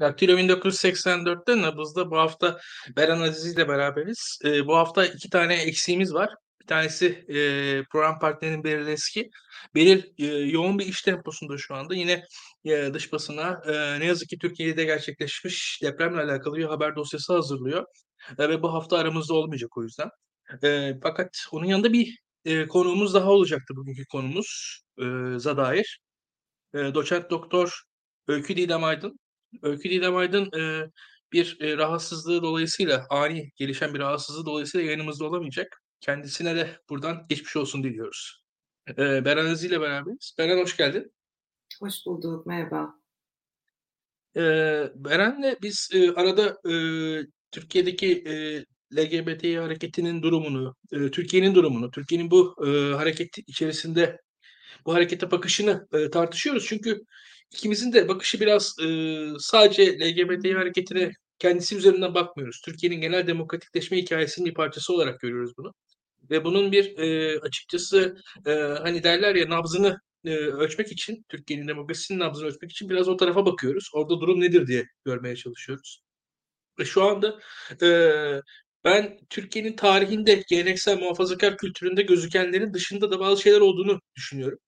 Daktilo 1984'te Nabız'da bu hafta Beren Aziz ile beraberiz. Ee, bu hafta iki tane eksiğimiz var. Bir tanesi e, program partnerinin Beril Eski. Beril e, yoğun bir iş temposunda şu anda. Yine e, dış basına e, ne yazık ki Türkiye'de gerçekleşmiş depremle alakalı bir haber dosyası hazırlıyor. E, ve bu hafta aramızda olmayacak o yüzden. E, fakat onun yanında bir e, konuğumuz daha olacaktı bugünkü konumuz e, dair. E, doçent doktor Öykü Didem Aydın. Öykü Didem Aydın e, bir e, rahatsızlığı dolayısıyla, ani gelişen bir rahatsızlığı dolayısıyla yayınımızda olamayacak. Kendisine de buradan geçmiş olsun diliyoruz. E, Beren Aziz ile beraberiz. Beren hoş geldin. Hoş bulduk, merhaba. E, Beren'le biz e, arada e, Türkiye'deki e, LGBT hareketinin durumunu, e, Türkiye'nin durumunu, Türkiye'nin bu e, hareket içerisinde bu harekete bakışını e, tartışıyoruz. Çünkü ikimizin de bakışı biraz e, sadece LGBT hareketine kendisi üzerinden bakmıyoruz. Türkiye'nin genel demokratikleşme hikayesinin bir parçası olarak görüyoruz bunu. Ve bunun bir e, açıkçası e, hani derler ya nabzını e, ölçmek için, Türkiye'nin demokrasisinin nabzını ölçmek için biraz o tarafa bakıyoruz. Orada durum nedir diye görmeye çalışıyoruz. Ve şu anda e, ben Türkiye'nin tarihinde geleneksel muhafazakar kültüründe gözükenlerin dışında da bazı şeyler olduğunu düşünüyorum.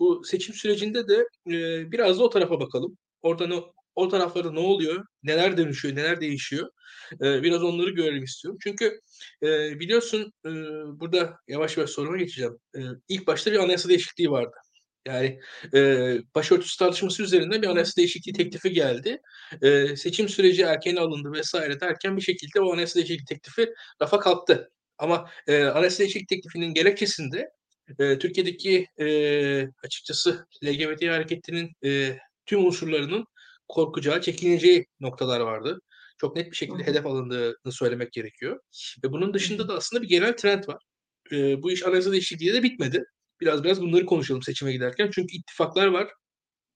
Bu seçim sürecinde de e, biraz da o tarafa bakalım. Orada ne, o taraflarda ne oluyor, neler dönüşüyor, neler değişiyor. E, biraz onları görelim istiyorum. Çünkü e, biliyorsun e, burada yavaş yavaş soruma geçeceğim. E, ilk başta bir anayasa değişikliği vardı. Yani e, başörtüsü tartışması üzerinde bir anayasa değişikliği teklifi geldi. E, seçim süreci erken alındı vesaire derken bir şekilde o anayasa değişikliği teklifi rafa kalktı. Ama e, anayasa değişikliği teklifinin gerekçesinde e, Türkiye'deki e, açıkçası LGBT hareketinin e, tüm unsurlarının korkacağı, çekineceği noktalar vardı. Çok net bir şekilde hedef alındığını söylemek gerekiyor. Ve bunun dışında da aslında bir genel trend var. E, bu iş anayasa değişikliği de bitmedi. Biraz biraz bunları konuşalım seçime giderken. Çünkü ittifaklar var.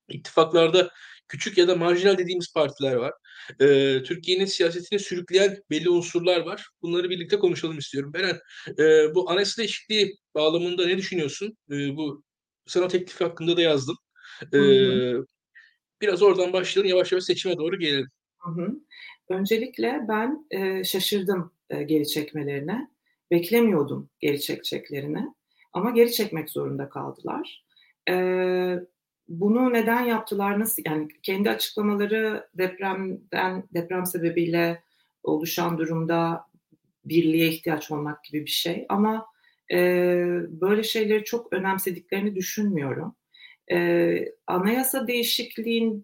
İttifaklarda küçük ya da marjinal dediğimiz partiler var. Ee, Türkiye'nin siyasetini sürükleyen belli unsurlar var. Bunları birlikte konuşalım istiyorum. Beren, e, bu anayasa değişikliği bağlamında ne düşünüyorsun? E, bu sen o teklif hakkında da yazdın. E, biraz oradan başlayalım, yavaş yavaş seçime doğru gelelim. Hı hı. Öncelikle ben e, şaşırdım e, geri çekmelerine. Beklemiyordum geri çekeceklerini. Ama geri çekmek zorunda kaldılar. E, bunu neden yaptılar? Nasıl yani kendi açıklamaları depremden deprem sebebiyle oluşan durumda birliğe ihtiyaç olmak gibi bir şey. Ama e, böyle şeyleri çok önemsediklerini düşünmüyorum. E, anayasa değişikliğini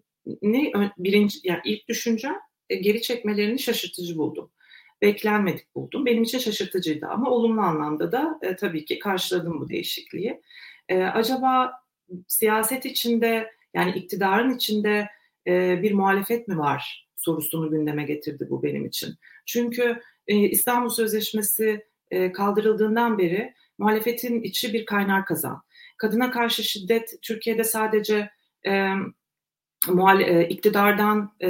birinci yani ilk düşüncem e, geri çekmelerini şaşırtıcı buldum. Beklenmedik buldum. Benim için şaşırtıcıydı ama olumlu anlamda da e, tabii ki karşıladım bu değişikliği. E, acaba siyaset içinde yani iktidarın içinde e, bir muhalefet mi var sorusunu gündeme getirdi bu benim için. Çünkü e, İstanbul Sözleşmesi e, kaldırıldığından beri muhalefetin içi bir kaynar kazan. Kadına karşı şiddet Türkiye'de sadece e, muhale, e, iktidardan e,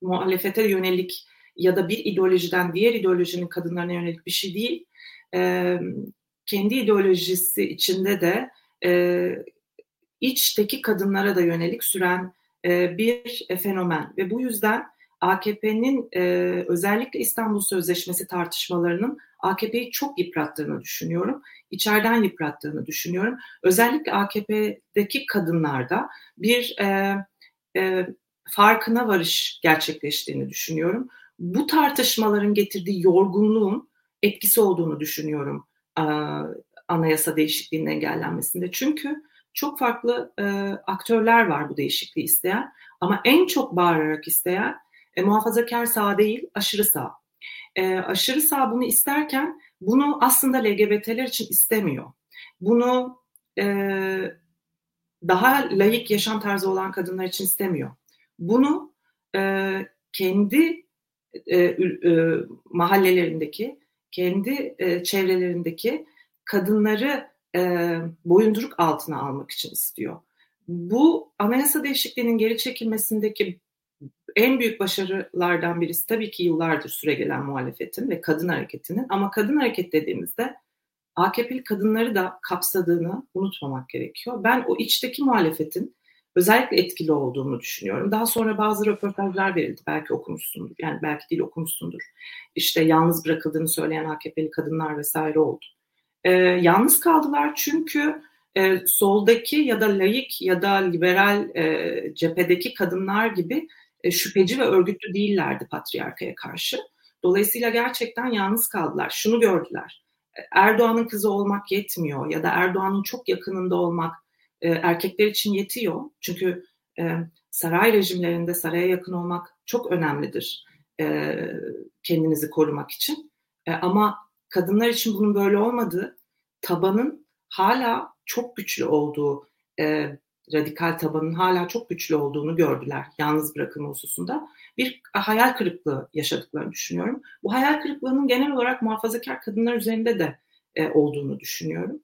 muhalefete yönelik ya da bir ideolojiden diğer ideolojinin kadınlarına yönelik bir şey değil. E, kendi ideolojisi içinde de e, içteki kadınlara da yönelik süren e, bir fenomen ve bu yüzden AKP'nin e, özellikle İstanbul Sözleşmesi tartışmalarının AKP'yi çok yıprattığını düşünüyorum. İçeriden yıprattığını düşünüyorum. Özellikle AKP'deki kadınlarda bir e, e, farkına varış gerçekleştiğini düşünüyorum. Bu tartışmaların getirdiği yorgunluğun etkisi olduğunu düşünüyorum anayasa değişikliğinin engellenmesinde. Çünkü çok farklı e, aktörler var bu değişikliği isteyen ama en çok bağırarak isteyen e, muhafazakar sağ değil, aşırı sağ. E, aşırı sağ bunu isterken bunu aslında LGBT'ler için istemiyor. Bunu e, daha layık yaşam tarzı olan kadınlar için istemiyor. Bunu e, kendi e, e, mahallelerindeki, kendi e, çevrelerindeki kadınları e, boyunduruk altına almak için istiyor. Bu anayasa değişikliğinin geri çekilmesindeki en büyük başarılardan birisi tabii ki yıllardır süre gelen muhalefetin ve kadın hareketinin ama kadın hareket dediğimizde AKP'li kadınları da kapsadığını unutmamak gerekiyor. Ben o içteki muhalefetin özellikle etkili olduğunu düşünüyorum. Daha sonra bazı röportajlar verildi. Belki okumuşsundur. Yani belki değil okumuşsundur. İşte yalnız bırakıldığını söyleyen AKP'li kadınlar vesaire oldu. Ee, yalnız kaldılar çünkü e, soldaki ya da layık ya da liberal e, cephedeki kadınlar gibi e, şüpheci ve örgütlü değillerdi patriarkaya karşı. Dolayısıyla gerçekten yalnız kaldılar. Şunu gördüler. E, Erdoğan'ın kızı olmak yetmiyor ya da Erdoğan'ın çok yakınında olmak e, erkekler için yetiyor. Çünkü e, saray rejimlerinde saraya yakın olmak çok önemlidir e, kendinizi korumak için. E, ama kadınlar için bunun böyle olmadığı, tabanın hala çok güçlü olduğu, e, radikal tabanın hala çok güçlü olduğunu gördüler yalnız bırakılma hususunda. Bir hayal kırıklığı yaşadıklarını düşünüyorum. Bu hayal kırıklığının genel olarak muhafazakar kadınlar üzerinde de e, olduğunu düşünüyorum.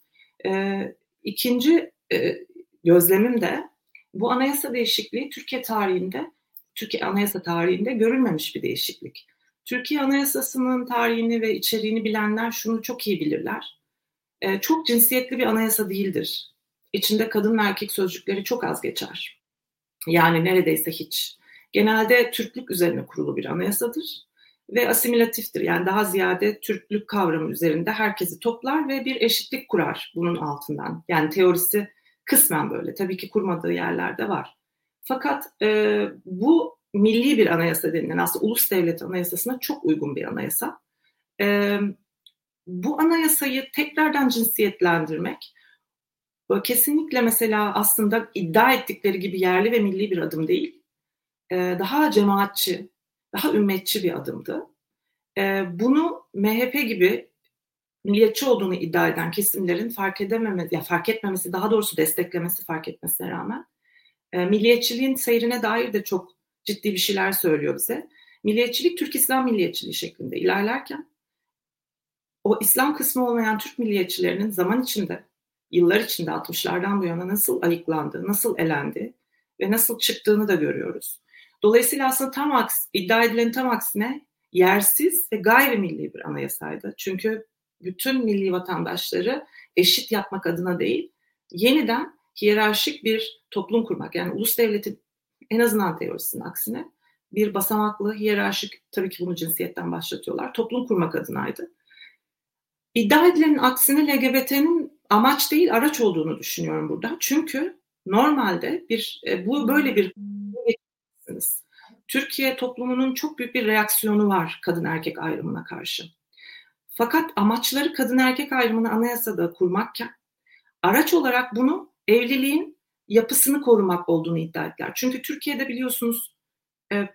E, ikinci e, gözlemim de bu anayasa değişikliği Türkiye tarihinde, Türkiye anayasa tarihinde görülmemiş bir değişiklik. Türkiye Anayasası'nın tarihini ve içeriğini bilenler şunu çok iyi bilirler. E, çok cinsiyetli bir anayasa değildir. İçinde kadın erkek sözcükleri çok az geçer. Yani neredeyse hiç. Genelde Türklük üzerine kurulu bir anayasadır ve asimilatiftir. Yani daha ziyade Türklük kavramı üzerinde herkesi toplar ve bir eşitlik kurar bunun altından. Yani teorisi kısmen böyle. Tabii ki kurmadığı yerlerde var. Fakat e, bu milli bir anayasa denilen aslında ulus devlet anayasasına çok uygun bir anayasa. E, bu anayasayı tekrardan cinsiyetlendirmek kesinlikle mesela aslında iddia ettikleri gibi yerli ve milli bir adım değil. E, daha cemaatçi, daha ümmetçi bir adımdı. E, bunu MHP gibi milliyetçi olduğunu iddia eden kesimlerin fark edememesi, ya fark etmemesi, daha doğrusu desteklemesi fark etmesine rağmen e, milliyetçiliğin seyrine dair de çok ciddi bir şeyler söylüyor bize. Milliyetçilik Türk İslam milliyetçiliği şeklinde ilerlerken o İslam kısmı olmayan Türk milliyetçilerinin zaman içinde, yıllar içinde 60'lardan bu yana nasıl ayıklandığı, nasıl elendi ve nasıl çıktığını da görüyoruz. Dolayısıyla aslında tam aks, iddia edilen tam aksine yersiz ve gayrimilli bir anayasaydı. Çünkü bütün milli vatandaşları eşit yapmak adına değil, yeniden hiyerarşik bir toplum kurmak. Yani ulus devletin en azından teorisinin aksine bir basamaklı, hiyerarşik, tabii ki bunu cinsiyetten başlatıyorlar, toplum kurmak adınaydı. İddia edilenin aksine LGBT'nin amaç değil araç olduğunu düşünüyorum burada. Çünkü normalde bir e, bu böyle bir Türkiye toplumunun çok büyük bir reaksiyonu var kadın erkek ayrımına karşı. Fakat amaçları kadın erkek ayrımını anayasada kurmakken araç olarak bunu evliliğin yapısını korumak olduğunu iddia ettiler. Çünkü Türkiye'de biliyorsunuz e,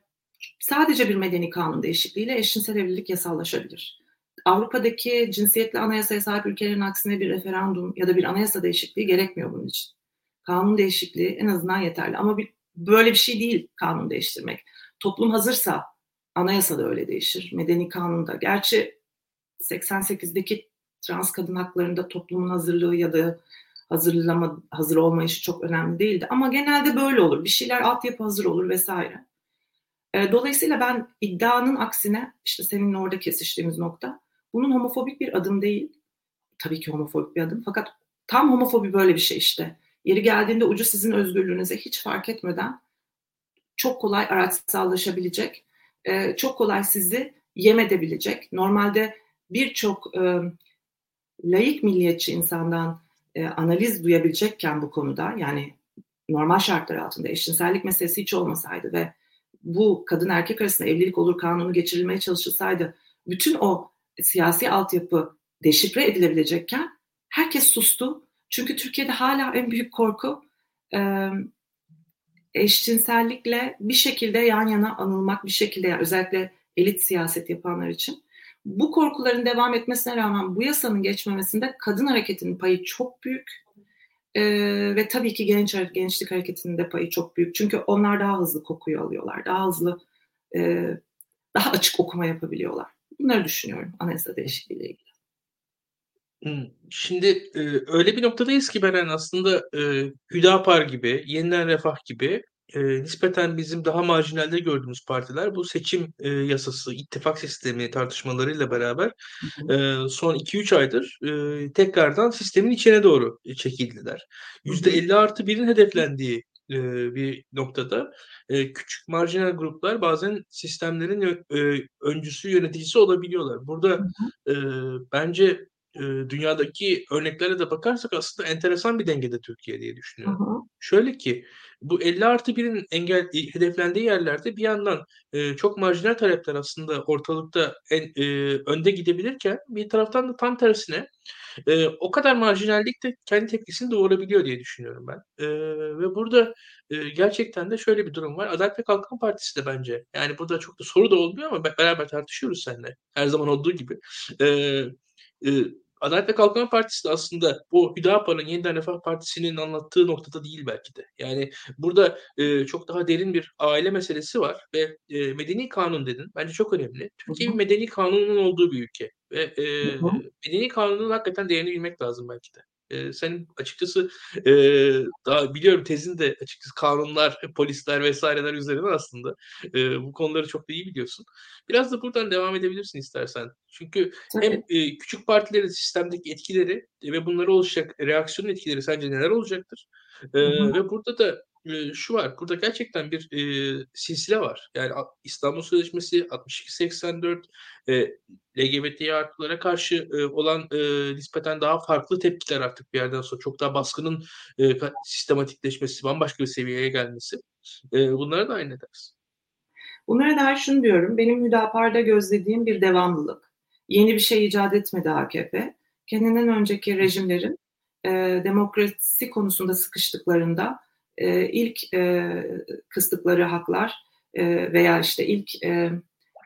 sadece bir medeni kanun değişikliğiyle eşcinsel evlilik yasallaşabilir. Avrupa'daki cinsiyetli anayasaya sahip ülkelerin aksine bir referandum ya da bir anayasa değişikliği gerekmiyor bunun için. Kanun değişikliği en azından yeterli. Ama bir, böyle bir şey değil kanun değiştirmek. Toplum hazırsa anayasa da öyle değişir. Medeni kanunda. Gerçi 88'deki trans kadın haklarında toplumun hazırlığı ya da hazırlama hazır olmayışı çok önemli değildi. Ama genelde böyle olur. Bir şeyler altyapı hazır olur vesaire. E, dolayısıyla ben iddianın aksine işte seninle orada kesiştiğimiz nokta bunun homofobik bir adım değil. Tabii ki homofobik bir adım fakat tam homofobi böyle bir şey işte. Yeri geldiğinde ucu sizin özgürlüğünüze hiç fark etmeden çok kolay araçsallaşabilecek, e, çok kolay sizi yem edebilecek. Normalde birçok e, milliyetçi insandan e, analiz duyabilecekken bu konuda yani normal şartlar altında eşcinsellik meselesi hiç olmasaydı ve bu kadın erkek arasında evlilik olur kanunu geçirilmeye çalışılsaydı bütün o siyasi altyapı deşifre edilebilecekken herkes sustu. Çünkü Türkiye'de hala en büyük korku e, eşcinsellikle bir şekilde yan yana anılmak bir şekilde yani özellikle elit siyaset yapanlar için bu korkuların devam etmesine rağmen bu yasanın geçmemesinde kadın hareketinin payı çok büyük. Ee, ve tabii ki genç gençlik hareketinin de payı çok büyük. Çünkü onlar daha hızlı kokuyu alıyorlar. Daha hızlı e, daha açık okuma yapabiliyorlar. Bunları düşünüyorum anayasa değişikliğiyle ilgili. Şimdi e, öyle bir noktadayız ki Beren aslında e, Hüdapar gibi, Yeniden Refah gibi e, nispeten bizim daha marjinalde gördüğümüz partiler bu seçim e, yasası, ittifak sistemi tartışmalarıyla beraber e, son 2-3 aydır e, tekrardan sistemin içine doğru çekildiler. %50 artı 1'in hedeflendiği e, bir noktada e, küçük marjinal gruplar bazen sistemlerin e, öncüsü yöneticisi olabiliyorlar. Burada hı hı. E, bence e, dünyadaki örneklere de bakarsak aslında enteresan bir dengede Türkiye diye düşünüyorum. Hı hı. Şöyle ki bu 50 artı 1'in engel hedeflendiği yerlerde bir yandan e, çok marjinal talepler aslında ortalıkta en e, önde gidebilirken bir taraftan da tam tersine e, o kadar marjinallik de kendi tepkisini doğurabiliyor diye düşünüyorum ben. E, ve burada e, gerçekten de şöyle bir durum var. Adalet ve Kalkınma Partisi de bence yani burada çok da soru da olmuyor ama beraber tartışıyoruz seninle. Her zaman olduğu gibi. E, e, Adalet ve Kalkınma Partisi de aslında bu Hüdapar'ın Yeniden Refah Partisi'nin anlattığı noktada değil belki de. Yani burada e, çok daha derin bir aile meselesi var ve e, medeni kanun dedin. Bence çok önemli. Türkiye bir medeni kanunun olduğu bir ülke ve e, medeni kanunun hakikaten değerini bilmek lazım belki de. E, senin açıkçası e, daha biliyorum tezin de açıkçası kanunlar, polisler vesaireler üzerine aslında. E, bu konuları çok da iyi biliyorsun. Biraz da buradan devam edebilirsin istersen. Çünkü hem e, küçük partilerin sistemdeki etkileri ve bunlara oluşacak reaksiyon etkileri sence neler olacaktır? E, ve burada da şu var. Burada gerçekten bir e, silsile var. Yani İstanbul Sözleşmesi 62-84 e, LGBT artılara karşı e, olan e, nispeten daha farklı tepkiler artık bir yerden sonra çok daha baskının e, sistematikleşmesi, bambaşka bir seviyeye gelmesi. E, bunlara da aynı dersin. Bunlara dair şunu diyorum. Benim Hüdapar'da gözlediğim bir devamlılık. Yeni bir şey icat etmedi AKP. Kendinden önceki rejimlerin e, demokrasi konusunda sıkıştıklarında e, ilk e, kıstıkları haklar e, veya işte ilk e,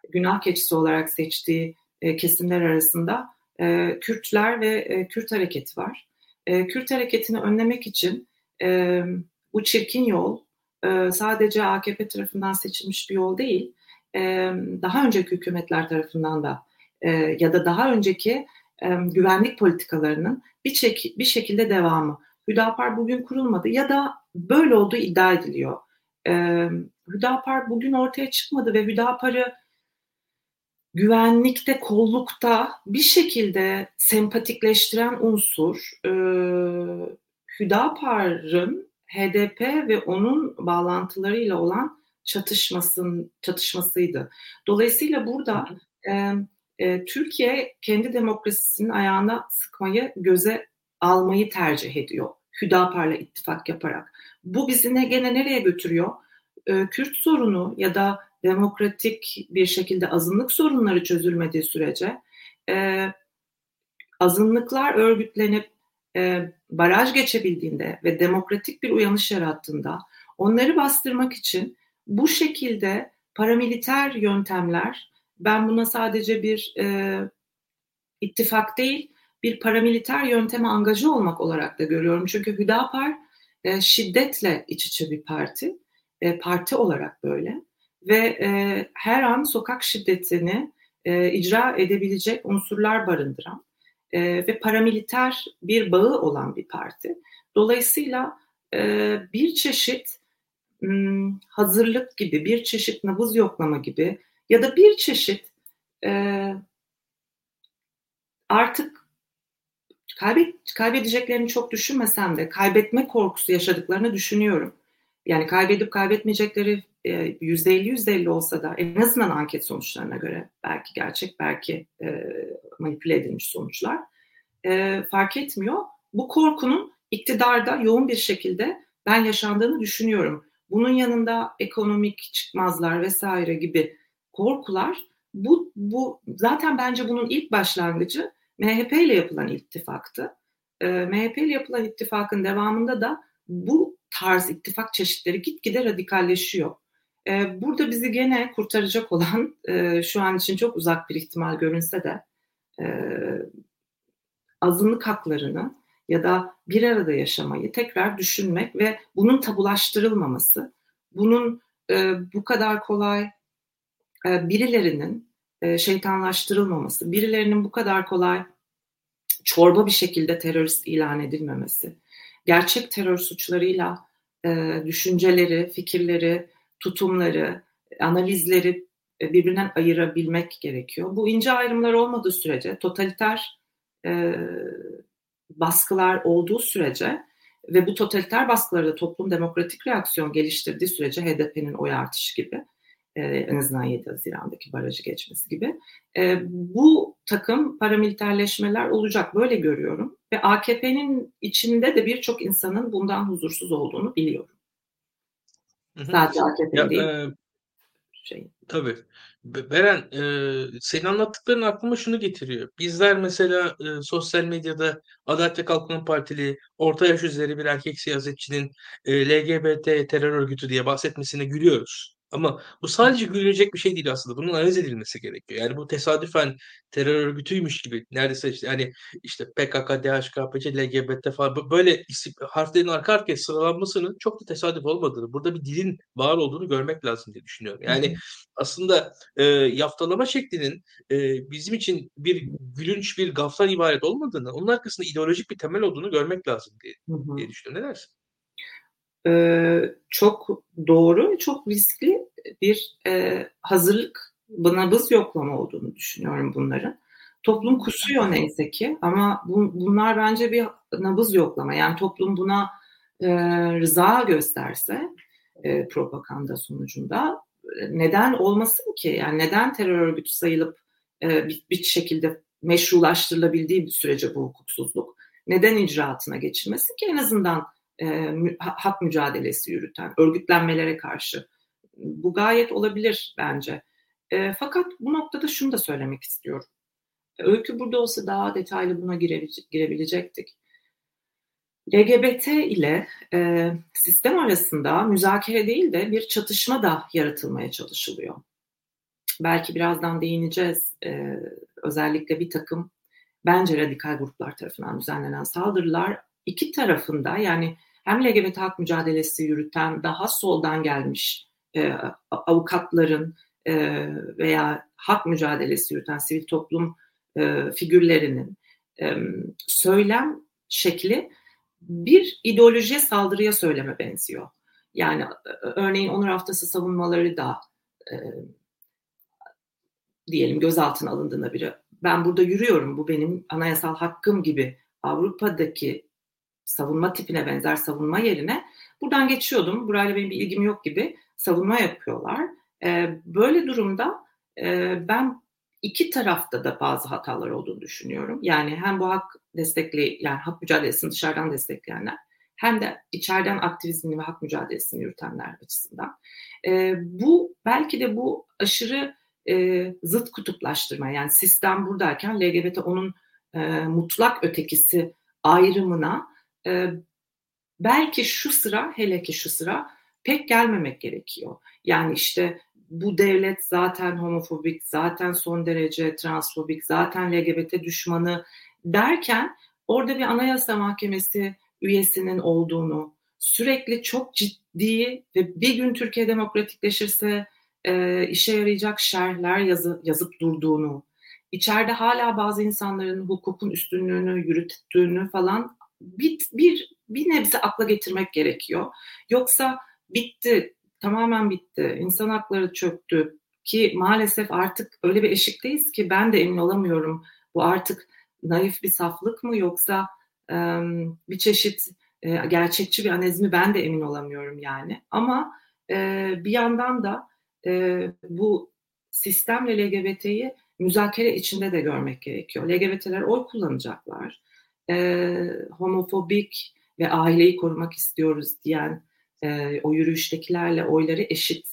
günah keçisi olarak seçtiği e, kesimler arasında e, Kürtler ve e, Kürt hareketi var. E, Kürt hareketini önlemek için e, bu çirkin yol e, sadece AKP tarafından seçilmiş bir yol değil, e, daha önceki hükümetler tarafından da e, ya da daha önceki e, güvenlik politikalarının bir, çek, bir şekilde devamı. Hüdapar bugün kurulmadı ya da böyle olduğu iddia ediliyor. E, Hüdapar bugün ortaya çıkmadı ve Hüdapar'ı güvenlikte, kollukta bir şekilde sempatikleştiren unsur e, Hüdapar'ın HDP ve onun bağlantılarıyla olan çatışmasın çatışmasıydı. Dolayısıyla burada e, e, Türkiye kendi demokrasisinin ayağına sıkmayı göze almayı tercih ediyor. Hüdapar'la ittifak yaparak. Bu bizi ne, gene nereye götürüyor? E, Kürt sorunu ya da demokratik bir şekilde azınlık sorunları çözülmediği sürece e, azınlıklar örgütlenip e, baraj geçebildiğinde ve demokratik bir uyanış yarattığında onları bastırmak için bu şekilde paramiliter yöntemler ben buna sadece bir e, ittifak değil bir paramiliter yönteme angajı olmak olarak da görüyorum. Çünkü Hüdapar e, şiddetle iç içe bir parti, e, parti olarak böyle ve e, her an sokak şiddetini e, icra edebilecek unsurlar barındıran e, ve paramiliter bir bağı olan bir parti. Dolayısıyla e, bir çeşit m, hazırlık gibi, bir çeşit nabız yoklama gibi ya da bir çeşit e, artık kaybet, kaybedeceklerini çok düşünmesem de kaybetme korkusu yaşadıklarını düşünüyorum. Yani kaybedip kaybetmeyecekleri yüzde elli yüzde elli olsa da en azından anket sonuçlarına göre belki gerçek belki e, manipüle edilmiş sonuçlar e, fark etmiyor. Bu korkunun iktidarda yoğun bir şekilde ben yaşandığını düşünüyorum. Bunun yanında ekonomik çıkmazlar vesaire gibi korkular bu, bu zaten bence bunun ilk başlangıcı MHP ile yapılan ittifaktı. E, MHP ile yapılan ittifakın devamında da bu tarz ittifak çeşitleri gitgide radikalleşiyor. E, burada bizi gene kurtaracak olan e, şu an için çok uzak bir ihtimal görünse de e, azınlık haklarını ya da bir arada yaşamayı tekrar düşünmek ve bunun tabulaştırılmaması, bunun e, bu kadar kolay e, birilerinin e, şeytanlaştırılmaması, birilerinin bu kadar kolay çorba bir şekilde terörist ilan edilmemesi, gerçek terör suçlarıyla e, düşünceleri, fikirleri, tutumları, analizleri e, birbirinden ayırabilmek gerekiyor. Bu ince ayrımlar olmadığı sürece, totaliter baskılar olduğu sürece ve bu totaliter baskılara da toplum demokratik reaksiyon geliştirdiği sürece HDP'nin oy artışı gibi e, en azından 7 Haziran'daki barajı geçmesi gibi. E, bu takım paramiliterleşmeler olacak böyle görüyorum ve AKP'nin içinde de birçok insanın bundan huzursuz olduğunu biliyorum. Sadece AKP değil. E, şey. Tabii. Beren, e, senin anlattıkların aklıma şunu getiriyor. Bizler mesela e, sosyal medyada Adalet ve Kalkınma Partili orta yaş üzeri bir erkek siyasetçinin e, LGBT terör örgütü diye bahsetmesine gülüyoruz. Ama bu sadece gülünecek bir şey değil aslında. Bunun analiz edilmesi gerekiyor. Yani bu tesadüfen terör örgütüymüş gibi neredeyse işte yani işte PKK, DHKPC, LGBT falan böyle isim, harflerin arka arkaya sıralanmasının çok da tesadüf olmadığını, burada bir dilin var olduğunu görmek lazım diye düşünüyorum. Yani aslında e, yaftalama şeklinin e, bizim için bir gülünç, bir gaftan ibaret olmadığını, onun arkasında ideolojik bir temel olduğunu görmek lazım diye, diye düşünüyorum. Ne dersin? E, çok doğru, çok riskli bir e, hazırlık, nabız yoklama olduğunu düşünüyorum bunların. Toplum kusuyor neyse ki ama bu, bunlar bence bir nabız yoklama. Yani toplum buna e, rıza gösterse e, propaganda sonucunda neden olmasın ki? Yani neden terör örgütü sayılıp e, bir, bir şekilde meşrulaştırılabildiği bir sürece bu hukuksuzluk neden icraatına geçilmesin ki en azından e, hak mücadelesi yürüten, örgütlenmelere karşı. Bu gayet olabilir bence. E, fakat bu noktada şunu da söylemek istiyorum. Öykü burada olsa daha detaylı buna girebilecektik. LGBT ile e, sistem arasında müzakere değil de bir çatışma da yaratılmaya çalışılıyor. Belki birazdan değineceğiz. E, özellikle bir takım bence radikal gruplar tarafından düzenlenen saldırılar iki tarafında yani hem LGBT hak mücadelesi yürüten daha soldan gelmiş e, avukatların e, veya hak mücadelesi yürüten sivil toplum e, figürlerinin e, söylem şekli bir ideolojiye saldırıya söyleme benziyor. Yani e, örneğin onur haftası savunmaları da e, diyelim gözaltına alındığında biri ben burada yürüyorum bu benim anayasal hakkım gibi Avrupa'daki savunma tipine benzer savunma yerine buradan geçiyordum, burayla benim bir ilgim yok gibi savunma yapıyorlar. E, böyle durumda e, ben iki tarafta da bazı hatalar olduğunu düşünüyorum. Yani hem bu hak destekli, yani hak mücadelesini dışarıdan destekleyenler hem de içeriden aktivizmini ve hak mücadelesini yürütenler açısından. E, bu belki de bu aşırı e, zıt kutuplaştırma yani sistem buradayken LGBT onun e, mutlak ötekisi ayrımına e, belki şu sıra hele ki şu sıra pek gelmemek gerekiyor. Yani işte bu devlet zaten homofobik, zaten son derece transfobik, zaten LGBT düşmanı derken orada bir anayasa mahkemesi üyesinin olduğunu, sürekli çok ciddi ve bir gün Türkiye demokratikleşirse e, işe yarayacak şerhler yazı, yazıp durduğunu, içeride hala bazı insanların hukukun üstünlüğünü yürüttüğünü falan bir, bir, bir nebze akla getirmek gerekiyor. Yoksa bitti, tamamen bitti, insan hakları çöktü ki maalesef artık öyle bir eşikteyiz ki ben de emin olamıyorum. Bu artık naif bir saflık mı yoksa e, bir çeşit e, gerçekçi bir analiz mi ben de emin olamıyorum yani. Ama e, bir yandan da e, bu sistemle LGBT'yi müzakere içinde de görmek gerekiyor. LGBT'ler oy kullanacaklar e, homofobik ve aileyi korumak istiyoruz diyen e, o yürüyüştekilerle oyları eşit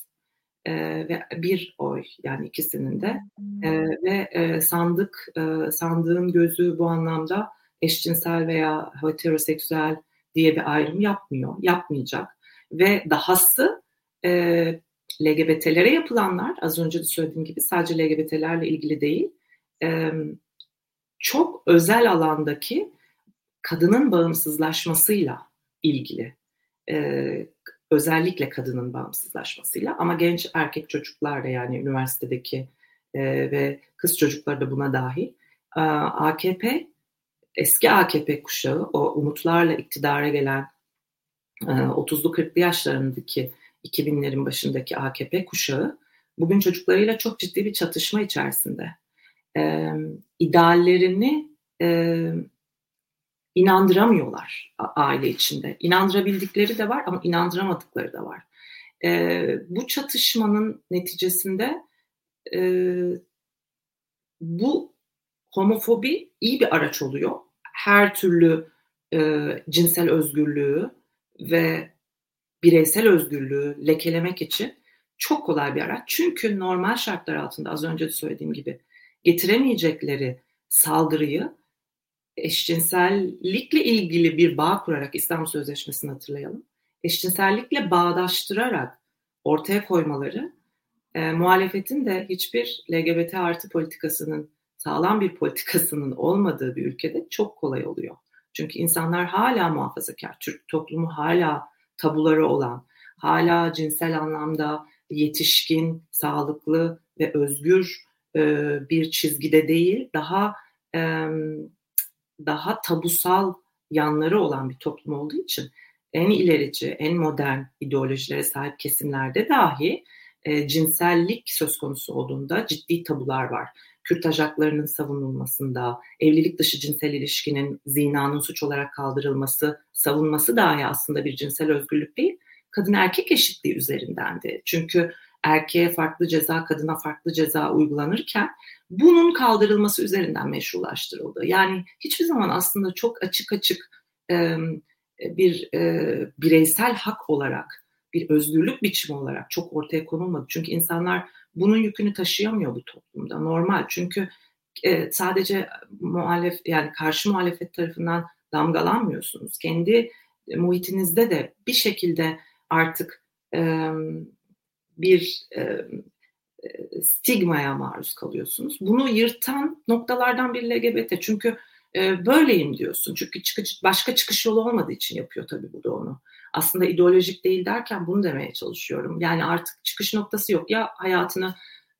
e, ve bir oy yani ikisinin de. E, ve e, sandık e, sandığın gözü bu anlamda eşcinsel veya heteroseksüel diye bir ayrım yapmıyor, yapmayacak. Ve dahası e, LGBT'lere yapılanlar az önce de söylediğim gibi sadece LGBT'lerle ilgili değil e, çok özel alandaki kadının bağımsızlaşmasıyla ilgili. Ee, özellikle kadının bağımsızlaşmasıyla ama genç erkek çocuklar da yani üniversitedeki e, ve kız çocukları da buna dahil. E, AKP, eski AKP kuşağı o umutlarla iktidara gelen e, 30'lu 40'lı yaşlarındaki 2000'lerin başındaki AKP kuşağı bugün çocuklarıyla çok ciddi bir çatışma içerisinde. E, ideallerini e, inandıramıyorlar aile içinde. İnandırabildikleri de var ama inandıramadıkları da var. E, bu çatışmanın neticesinde e, bu homofobi iyi bir araç oluyor. Her türlü e, cinsel özgürlüğü ve bireysel özgürlüğü lekelemek için çok kolay bir araç. Çünkü normal şartlar altında az önce de söylediğim gibi getiremeyecekleri saldırıyı eşcinsellikle ilgili bir bağ kurarak İstanbul Sözleşmesi'ni hatırlayalım. Eşcinsellikle bağdaştırarak ortaya koymaları e, muhalefetin de hiçbir LGBT artı politikasının sağlam bir politikasının olmadığı bir ülkede çok kolay oluyor. Çünkü insanlar hala muhafazakar, Türk toplumu hala tabuları olan, hala cinsel anlamda yetişkin, sağlıklı ve özgür e, bir çizgide değil, daha e, daha tabusal yanları olan bir toplum olduğu için en ilerici, en modern ideolojilere sahip kesimlerde dahi e, cinsellik söz konusu olduğunda ciddi tabular var. Kürtaj haklarının savunulmasında, evlilik dışı cinsel ilişkinin zinanın suç olarak kaldırılması, savunması dahi aslında bir cinsel özgürlük değil, kadın erkek eşitliği üzerindendi. Çünkü erkeğe farklı ceza, kadına farklı ceza uygulanırken bunun kaldırılması üzerinden meşrulaştırıldı. Yani hiçbir zaman aslında çok açık açık e, bir e, bireysel hak olarak, bir özgürlük biçimi olarak çok ortaya konulmadı. Çünkü insanlar bunun yükünü taşıyamıyor bu toplumda. Normal çünkü e, sadece muhalef yani karşı muhalefet tarafından damgalanmıyorsunuz. Kendi muhitinizde de bir şekilde artık e, bir e, stigmaya maruz kalıyorsunuz. Bunu yırtan noktalardan bir LGBT. Çünkü e, böyleyim diyorsun. Çünkü çıkış, başka çıkış yolu olmadığı için yapıyor tabii bu da onu. Aslında ideolojik değil derken bunu demeye çalışıyorum. Yani artık çıkış noktası yok. Ya hayatını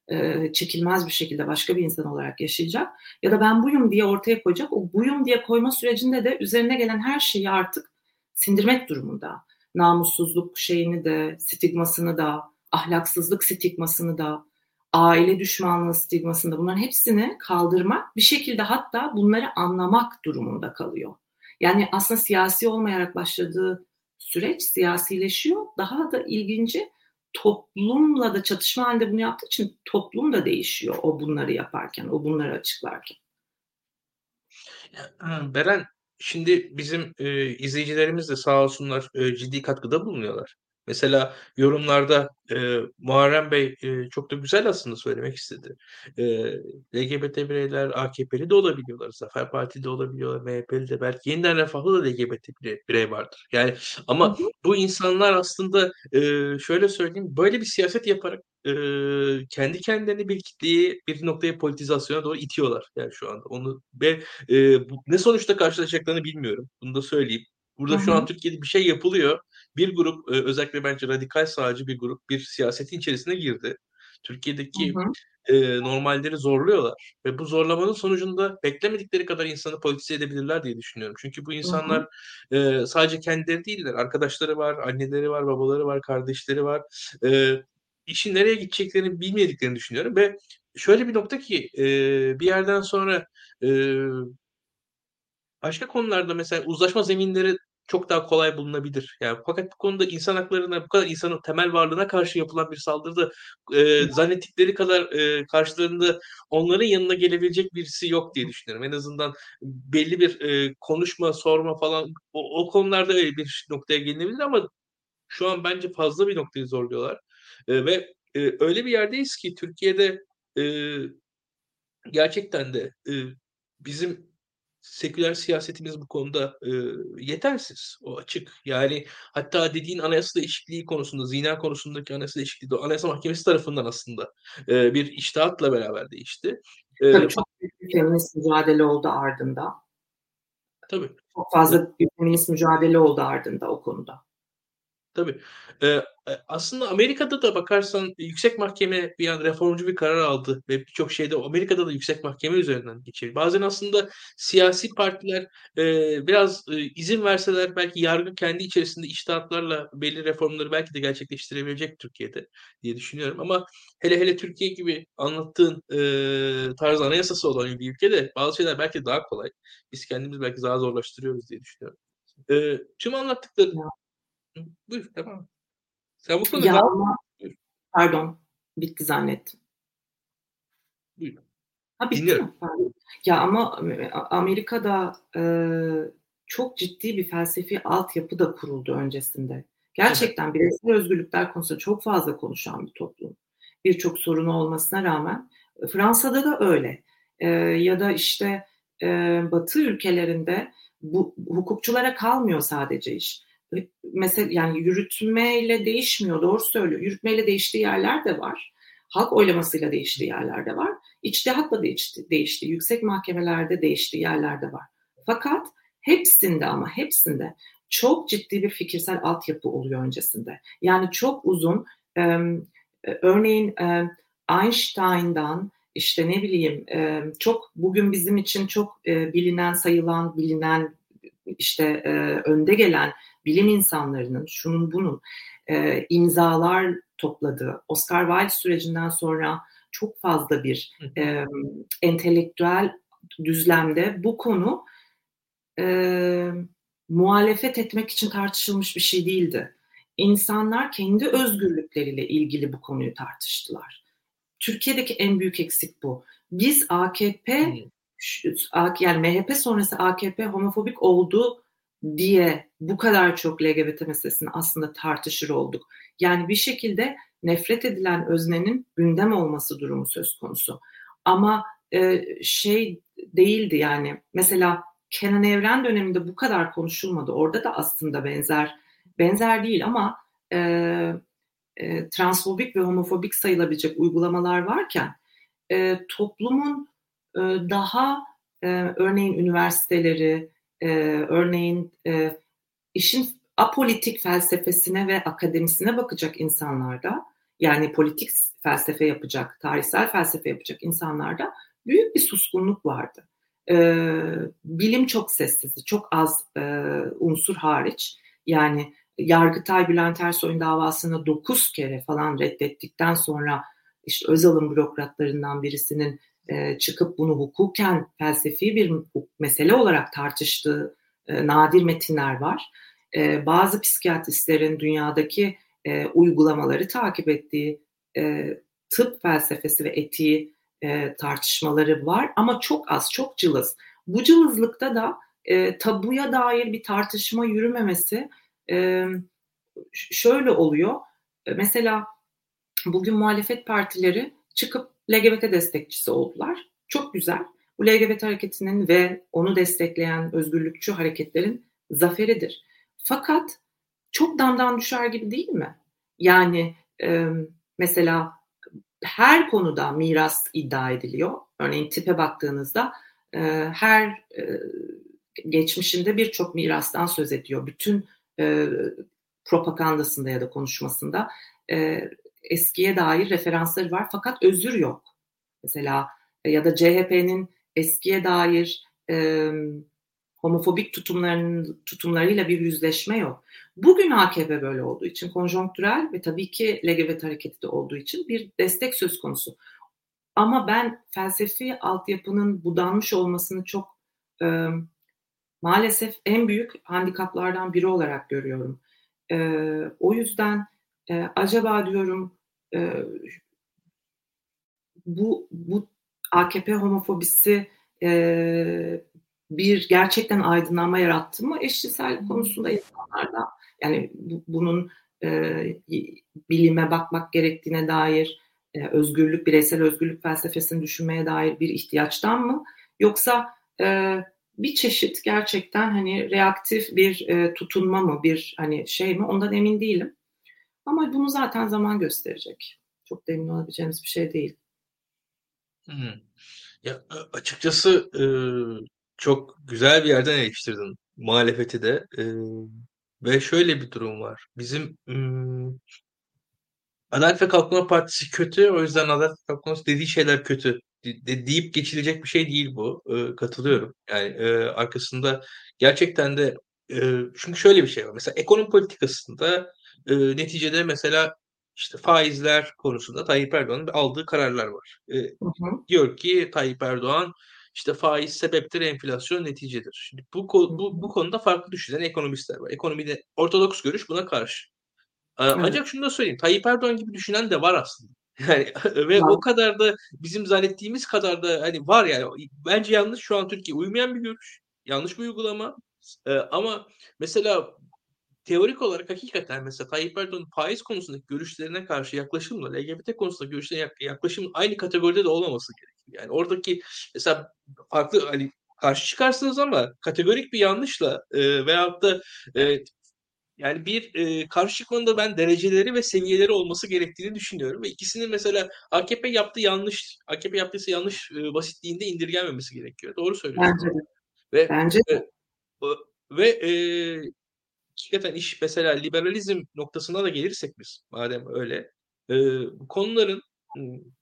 e, çekilmez bir şekilde başka bir insan olarak yaşayacak ya da ben buyum diye ortaya koyacak. O buyum diye koyma sürecinde de üzerine gelen her şeyi artık sindirmek durumunda. Namussuzluk şeyini de, stigmasını da, ahlaksızlık stigmasını da, aile düşmanlığı stigmasını bunların hepsini kaldırmak bir şekilde hatta bunları anlamak durumunda kalıyor. Yani aslında siyasi olmayarak başladığı süreç siyasileşiyor. Daha da ilginci toplumla da çatışma halinde bunu yaptığı için toplum da değişiyor o bunları yaparken, o bunları açıklarken. Beren, şimdi bizim e, izleyicilerimiz de sağ olsunlar e, ciddi katkıda bulunuyorlar. Mesela yorumlarda e, Muharrem Bey e, çok da güzel aslında söylemek istedi. E, LGBT bireyler AKP'li de olabiliyorlar, Zafer Partili de olabiliyorlar, MHP'li de belki yeniden refahlı da LGBT birey, birey vardır. Yani ama bu insanlar aslında e, şöyle söyleyeyim böyle bir siyaset yaparak e, kendi kendilerini bir kitleyi bir noktaya politizasyona doğru itiyorlar yani şu anda. Onu ve e, bu, ne sonuçta karşılaşacaklarını bilmiyorum. Bunu da söyleyeyim. Burada Hı-hı. şu an Türkiye'de bir şey yapılıyor. Bir grup özellikle bence radikal sağcı bir grup bir siyasetin içerisine girdi. Türkiye'deki e, normalleri zorluyorlar ve bu zorlamanın sonucunda beklemedikleri kadar insanı politize edebilirler diye düşünüyorum. Çünkü bu insanlar e, sadece kendileri değiller, arkadaşları var, anneleri var, babaları var, kardeşleri var. E, işin nereye gideceklerini bilmediklerini düşünüyorum ve şöyle bir nokta ki e, bir yerden sonra e, başka konularda mesela uzlaşma zeminleri çok daha kolay bulunabilir. Yani fakat bu konuda insan haklarına, bu kadar insanın temel varlığına karşı yapılan bir saldırıda e, zannettikleri kadar e, karşılarında onların yanına gelebilecek birisi yok diye düşünüyorum. En azından belli bir e, konuşma, sorma falan o, o konularda öyle bir noktaya gelinebilir ama şu an bence fazla bir noktayı zorluyorlar. E, ve e, öyle bir yerdeyiz ki Türkiye'de e, gerçekten de e, bizim seküler siyasetimiz bu konuda e, yetersiz. O açık. Yani hatta dediğin anayasa değişikliği konusunda, zina konusundaki anayasa değişikliği de Anayasa Mahkemesi tarafından aslında e, bir iştahatla beraber değişti. E, Tabii çok büyük bir feminist mücadele oldu ardında. Tabii. Çok fazla bir feminist mücadele oldu ardında o konuda. Tabii. Eee, e aslında Amerika'da da bakarsan yüksek mahkeme bir an reformcu bir karar aldı ve birçok şeyde Amerika'da da yüksek mahkeme üzerinden geçiyor. Bazen aslında siyasi partiler, eee, biraz, ııı, izin verseler belki yargı kendi içerisinde içtihatlarla belli reformları belki de gerçekleştirebilecek Türkiye'de diye düşünüyorum ama hele hele Türkiye gibi anlattığın, eee, tarz anayasası olan bir ülkede bazı şeyler belki daha kolay. Biz kendimiz belki daha zorlaştırıyoruz diye düşünüyorum. Eee, tüm anlattıkların buyur et. Sen bu konuda Ya Buyur. Pardon, bitti zannettim. Buyur. Ha, bitti Dinliyorum. mi? Ya ama A Amerika'da, eee, çok ciddi bir felsefi altyapı da kuruldu öncesinde. Evet. Gerçekten bireysel özgürlükler konusunda çok fazla konuşan bir toplum. Birçok sorunu olmasına rağmen. E, Fransa'da da öyle. Eee, ya da işte, eee, Batı ülkelerinde bu hukukçulara kalmıyor sadece iş. I mesel yani yürütmeyle değişmiyor, doğru söylüyor. Yürütmeyle değiştiği yerler de var. Halk oylamasıyla değiştiği yerler de var. İçtihatla değişti değiştiği, yüksek mahkemelerde değiştiği yerler de var. Fakat hepsinde ama hepsinde çok ciddi bir fikirsel altyapı oluyor öncesinde. Yani çok uzun, e örneğin, eee, Einstein'dan, işte, ne bileyim, eee, çok bugün bizim için çok, eee, bilinen, sayılan, bilinen, işte, eee, önde gelen bilim insanlarının, şunun bunun, eee, imzalar topladığı, Oscar Wilde sürecinden sonra çok fazla bir, emm, entelektüel düzlemde bu konu, eee, muhalefet etmek için tartışılmış bir şey değildi. İnsanlar kendi özgürlükleriyle ilgili bu konuyu tartıştılar. Türkiye'deki en büyük eksik bu. Biz AKP yani MHP sonrası AKP homofobik oldu diye bu kadar çok LGBT meselesini aslında tartışır olduk. Yani bir şekilde nefret edilen öznenin gündem olması durumu söz konusu. Ama, eee, şey değildi yani mesela Kenan Evren döneminde bu kadar konuşulmadı. Orada da aslında benzer, benzer değil ama, eee, eee, transfobik ve homofobik sayılabilecek uygulamalar varken, eee, toplumun, ııı, daha, eee, örneğin üniversiteleri, eee, örneğin, eee, işin apolitik felsefesine ve akademisine bakacak insanlarda, yani politik felsefe yapacak, tarihsel felsefe yapacak insanlarda büyük bir suskunluk vardı. Eee, bilim çok sessizdi. Çok az, unsur hariç. Yani Yargıtay Bülent Ersoy'un davasını 9 kere falan reddettikten sonra, işte, Özal'ın bürokratlarından birisinin, eee, çıkıp bunu hukuken felsefi bir mesele olarak tartıştığı, eee, nadir metinler var. Eee, bazı psikiyatristlerin dünyadaki, uygulamaları takip ettiği, tıp felsefesi ve etiği, tartışmaları var ama çok az, çok cılız. Bu cılızlıkta da, tabuya dair bir tartışma yürümemesi, şöyle oluyor. E, mesela bugün muhalefet partileri çıkıp LGBT destekçisi oldular. Çok güzel. Bu LGBT hareketinin ve onu destekleyen özgürlükçü hareketlerin zaferidir. Fakat çok damdan düşer gibi değil mi? Yani, emm, mesela her konuda miras iddia ediliyor. Örneğin tipe baktığınızda, eee, her, eee, geçmişinde birçok mirastan söz ediyor. Bütün, eee, propagandasında ya da konuşmasında, eee, eskiye dair referansları var fakat özür yok. Mesela ya da CHP'nin eskiye dair, emm, homofobik tutumlarının tutumlarıyla bir yüzleşme yok. Bugün AKP böyle olduğu için konjonktürel ve tabii ki LGBT hareketi de olduğu için bir destek söz konusu. Ama ben felsefi altyapının budanmış olmasını çok, emm, maalesef en büyük handikaplardan biri olarak görüyorum. Eee, o yüzden, eee, acaba diyorum, eee, bu bu AKP homofobisi, eee, bir gerçekten aydınlanma yarattı mı eşcinsel konusunda insanlarda? Yani bu bunun, y bilime bakmak gerektiğine dair, eee, özgürlük, bireysel özgürlük felsefesini düşünmeye dair bir ihtiyaçtan mı? Yoksa, eee, bir çeşit gerçekten, hani, reaktif bir, eee, tutunma mı, bir, hani, şey mi ondan emin değilim. Ama bunu zaten zaman gösterecek. Çok da emin olabileceğimiz bir şey değil. Hımm. Ya, açıkçası, ııı, çok güzel bir yerden eleştirdin muhalefeti de. Eee ve şöyle bir durum var. Bizim ımm Adalet ve Kalkınma Partisi kötü, o yüzden Adalet ve Kalkınma dediği şeyler kötü de de deyip geçilecek bir şey değil bu. Iıı, katılıyorum. Yani, eee, arkasında gerçekten de, eee, çünkü şöyle bir şey var. Mesela ekonomi politikasında, ııı, neticede mesela, işte, faizler konusunda Tayyip Erdoğan'ın aldığı kararlar var. Eee, Hı hı. diyor ki Tayyip Erdoğan, işte, "Faiz sebeptir, enflasyon neticedir." Şimdi bu bu bu konuda farklı düşünen ekonomistler var. Ekonomide ortodoks görüş buna karşı. Eee, Evet. ancak şunu da söyleyeyim, Tayyip Erdoğan gibi düşünen de var aslında. Yani ve o Var. kadar da bizim zannettiğimiz kadar da, hani, var yani. O bence yanlış şu an Türkiye'ye uymayan bir görüş, yanlış bir uygulama. Eee, ama mesela teorik olarak hakikaten mesela Tayyip Erdoğan'ın faiz konusundaki görüşlerine karşı yaklaşımla LGBT konusundaki görüşlerine yak yaklaşım aynı kategoride de olmaması gerekiyor. Yani oradaki mesela farklı, hani, karşı çıkarsınız ama kategorik bir yanlışla, eee, veyahut da, eee, yani bir, eee, karşı çıkmanın da ben dereceleri ve seviyeleri olması gerektiğini düşünüyorum ve ikisinin mesela AKP yaptığı yanlış, AKP yaptıysa yanlış, ııı, basitliğinde indirgenmemesi gerekiyor. Doğru söylüyorsun Bence de. ve, Bence de. ı ve, eee, hakikaten iş mesela liberalizm noktasına da gelirsek biz madem öyle, eee, bu konuların,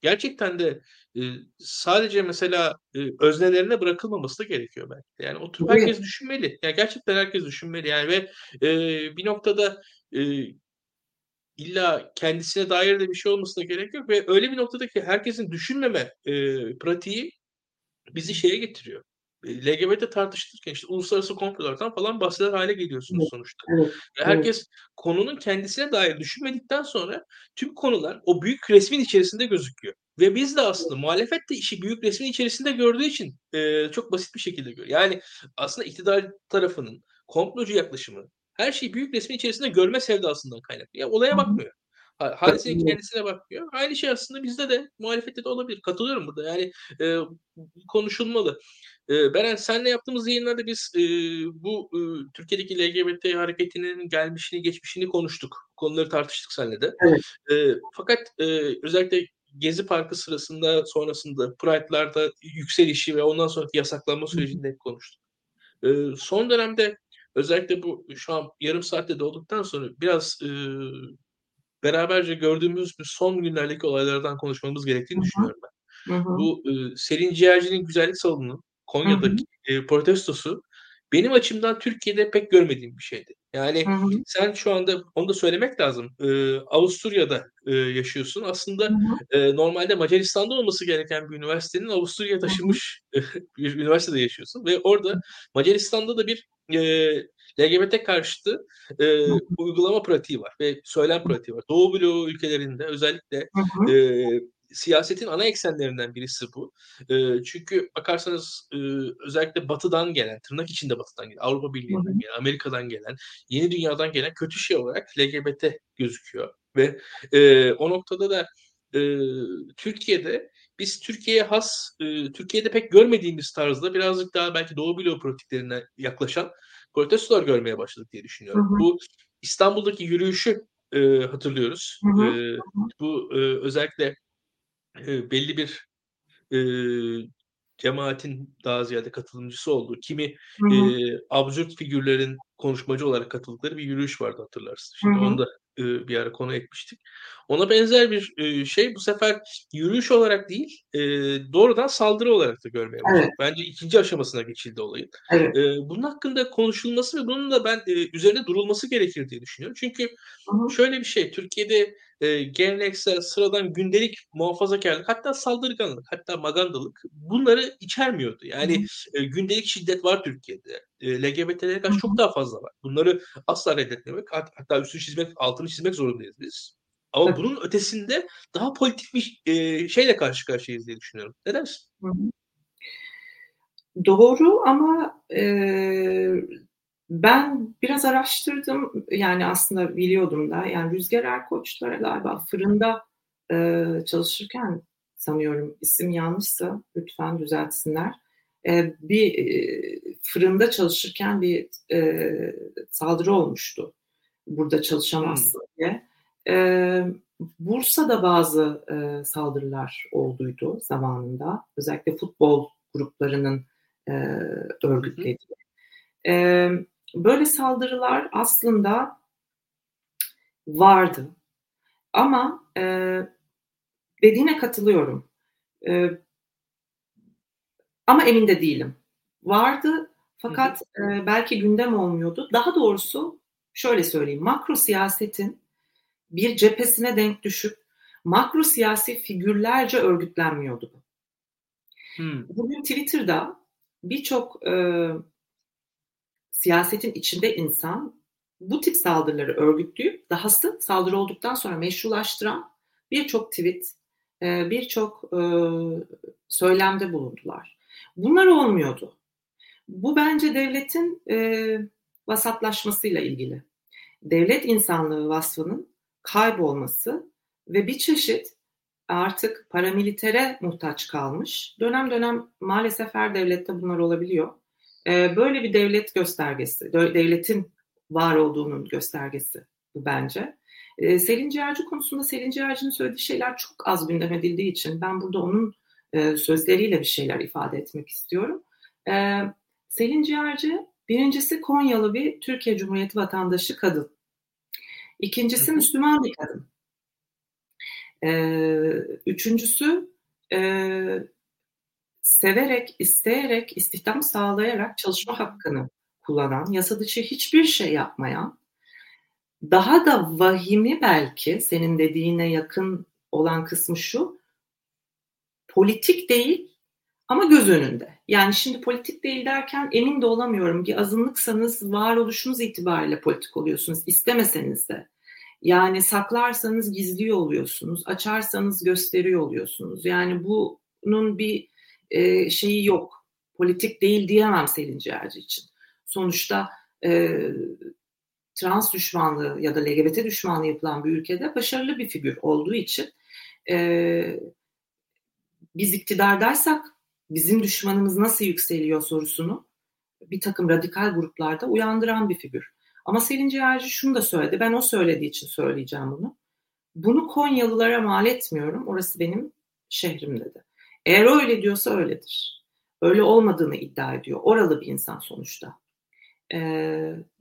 gerçekten de, eee, sadece mesela, eee, öznelerine bırakılmaması da gerekiyor belki. Yani oturup herkes düşünmeli. Ya, gerçekten herkes düşünmeli yani ve, eee, bir noktada, eee, illa kendisine dair de bir şey olmasına gerek yok ve öyle bir noktada ki herkesin düşünmeme, eee, pratiği bizi şeye getiriyor. LGBT tartışılırken işte uluslararası komplolardan falan bahseder hâle geliyorsunuz Evet, sonuçta evet, ve evet. herkes konunun kendisine dair düşünmedikten sonra tüm konular o büyük resmin içerisinde gözüküyor ve biz de aslında muhalefet de işi büyük resmin içerisinde gördüğü için, eee, çok basit bir şekilde görüyor. Yani aslında iktidar tarafının komplocu yaklaşımı her şeyi büyük resmin içerisinde görme sevdasından kaynaklı. Ya, olaya bakmıyor. Ha hadisenin kendisine bakmıyor. Aynı şey aslında bizde de muhalefette de olabilir. Katılıyorum burada. Yani, bu konuşulmalı. Eee, Beren seninle yaptığımız yayınlarda biz, eee, bu, ııı, Türkiye'deki LGBT hareketinin gelmişini geçmişini konuştuk. Konuları tartıştık seninle de. Evet. Eee, fakat, eee, özellikle Gezi Parkı sırasında, sonrasında, Pride'larda yükselişi ve ondan sonraki yasaklanma Hı hı. sürecini de hep konuştuk. Eee, son dönemde özellikle bu şu an yarım saat de dolduktan sonra biraz, ııı, beraberce gördüğümüz bu son günlerdeki olaylardan konuşmamız gerektiğini hı. düşünüyorum ben. Hı hı. Bu, ııı, Selin Ciğerci'nin güzellik Hı hı. Konya'daki, eee, protestosu benim açımdan Türkiye'de pek görmediğim bir şeydi. Hı Yani hı. sen şu anda onu da söylemek lazım, ııı, Avusturya'da, ııı, yaşıyorsun. Hı Aslında, hı. eee, normalde Macaristan'da olması gereken bir üniversitenin Avusturya'ya Hı hı. taşınmış bir üniversitede yaşıyorsun ve orada Macaristan'da da bir, eee, LGBT karşıtı, Hı hı. uygulama pratiği var ve söylem pratiği var. Doğu bloğu ülkelerinde özellikle, Hı hı. eee, siyasetin ana eksenlerinden birisi bu. Eee, çünkü bakarsanız, ııı, özellikle Batı'dan gelen, tırnak içinde Batı'dan gelen, Avrupa Hı Birliği'nden hı. gelen, Amerika'dan gelen, Yeni Dünya'dan gelen kötü şey olarak LGBT gözüküyor ve, eee, o noktada da, ııı, Türkiye'de biz Türkiye'ye has, ııı, Türkiye'de pek görmediğimiz tarzda birazcık daha belki Doğu bloğu pratiklerine yaklaşan protestolar görmeye başladık diye Hı düşünüyorum. hı. Bu İstanbul'daki yürüyüşü, eee, hatırlıyoruz. Hı hı. Hı hı. bu, eee, özellikle, eee, belli bir, eee, cemaatin daha ziyade katılımcısı olduğu, kimi, Hı hı. eee, absürt figürlerin konuşmacı olarak katıldıkları bir yürüyüş vardı hatırlarsın. Hı Şimdi onu hı. da, ııı, bir ara konu etmiştik. Ona benzer bir, eee, şey bu sefer yürüyüş olarak değil, eee, doğrudan saldırı olarak da görmeye Evet. başladık. Bence 2'nci aşamasına geçildi olayın. Evet. Eee, bunun hakkında konuşulması ve bunun da ben, eee, üzerinde durulması gerekir diye düşünüyorum. Çünkü Hı hı. şöyle bir şey, Türkiye'de, eee, geleneksel, sıradan, gündelik muhafazakârlık hatta saldırganlık, hatta magandalık bunları içermiyordu. Yani, eee, gündelik şiddet var Türkiye'de. Eee, LGBT'lere karşı çok daha fazla var. Bunları asla reddetmemek, hat hatta üstünü çizmek, altını çizmek zorundayız biz. Ama bunun ötesinde daha politik bir, eee, şeyle karşı karşıyayız diye düşünüyorum. Ne dersin? Doğru ama, eee, ben biraz araştırdım. Yani, aslında biliyordum da. Yani, Rüzgar Erkoç'la galiba fırında, eee, çalışırken sanıyorum, isim yanlışsa lütfen düzeltsinler. Eee, bir, eee, fırında çalışırken bir, eee, saldırı olmuştu. "Burada çalışamazsın." diye. Eee, Bursa'da bazı, eee, saldırılar olduydu zamanında. Özellikle futbol gruplarının, eee, Hı hı. örgütlediği. Böyle saldırılar aslında vardı. Ama e, dediğine katılıyorum. E, ama emin de değilim. Vardı fakat e, belki gündem olmuyordu. Daha doğrusu şöyle söyleyeyim. Makro siyasetin bir cephesine denk düşüp makro siyasi figürlerce örgütlenmiyordu bu. Hmm. Bugün Twitter'da birçok e, siyasetin içinde insan bu tip saldırıları örgütleyip dahası saldırı olduktan sonra meşrulaştıran birçok tweet, e, birçok e, söylemde bulundular. Bunlar olmuyordu. Bu bence devletin e, vasatlaşmasıyla ilgili. Devlet insanlığı vasfının kaybolması ve bir çeşit artık paramilitere muhtaç kalmış. Dönem dönem maalesef her devlette bunlar olabiliyor. Ee, böyle bir devlet göstergesi, devletin var olduğunun göstergesi bu bence. Ee, Selin Ciğerci konusunda Selin Ciğerci'nin söylediği şeyler çok az gündem edildiği için ben burada onun e, sözleriyle bir şeyler ifade etmek istiyorum. Ee, Selin Ciğerci birincisi Konyalı bir Türkiye Cumhuriyeti vatandaşı kadın. İkincisi Müslüman bir kadın. Üçüncüsü e, severek, isteyerek, istihdam sağlayarak çalışma hakkını kullanan, yasa dışı hiçbir şey yapmayan, daha da vahimi belki senin dediğine yakın olan kısmı şu, politik değil ama göz önünde. Yani şimdi politik değil derken emin de olamıyorum. Bir azınlıksanız varoluşunuz itibariyle politik oluyorsunuz. istemeseniz de. Yani saklarsanız gizliyor oluyorsunuz. Açarsanız gösteriyor oluyorsunuz. Yani bunun bir e, şeyi yok. Politik değil diyemem Selin Ciğerci için. Sonuçta e, trans düşmanlığı ya da LGBT düşmanlığı yapılan bir ülkede başarılı bir figür olduğu için e, biz iktidardaysak bizim düşmanımız nasıl yükseliyor sorusunu bir takım radikal gruplarda uyandıran bir figür. Ama Selin Ciğerci şunu da söyledi. Ben o söylediği için söyleyeceğim bunu. Bunu Konyalılara mal etmiyorum. Orası benim şehrim dedi. Eğer öyle diyorsa öyledir. Öyle olmadığını iddia ediyor. Oralı bir insan sonuçta. Ee,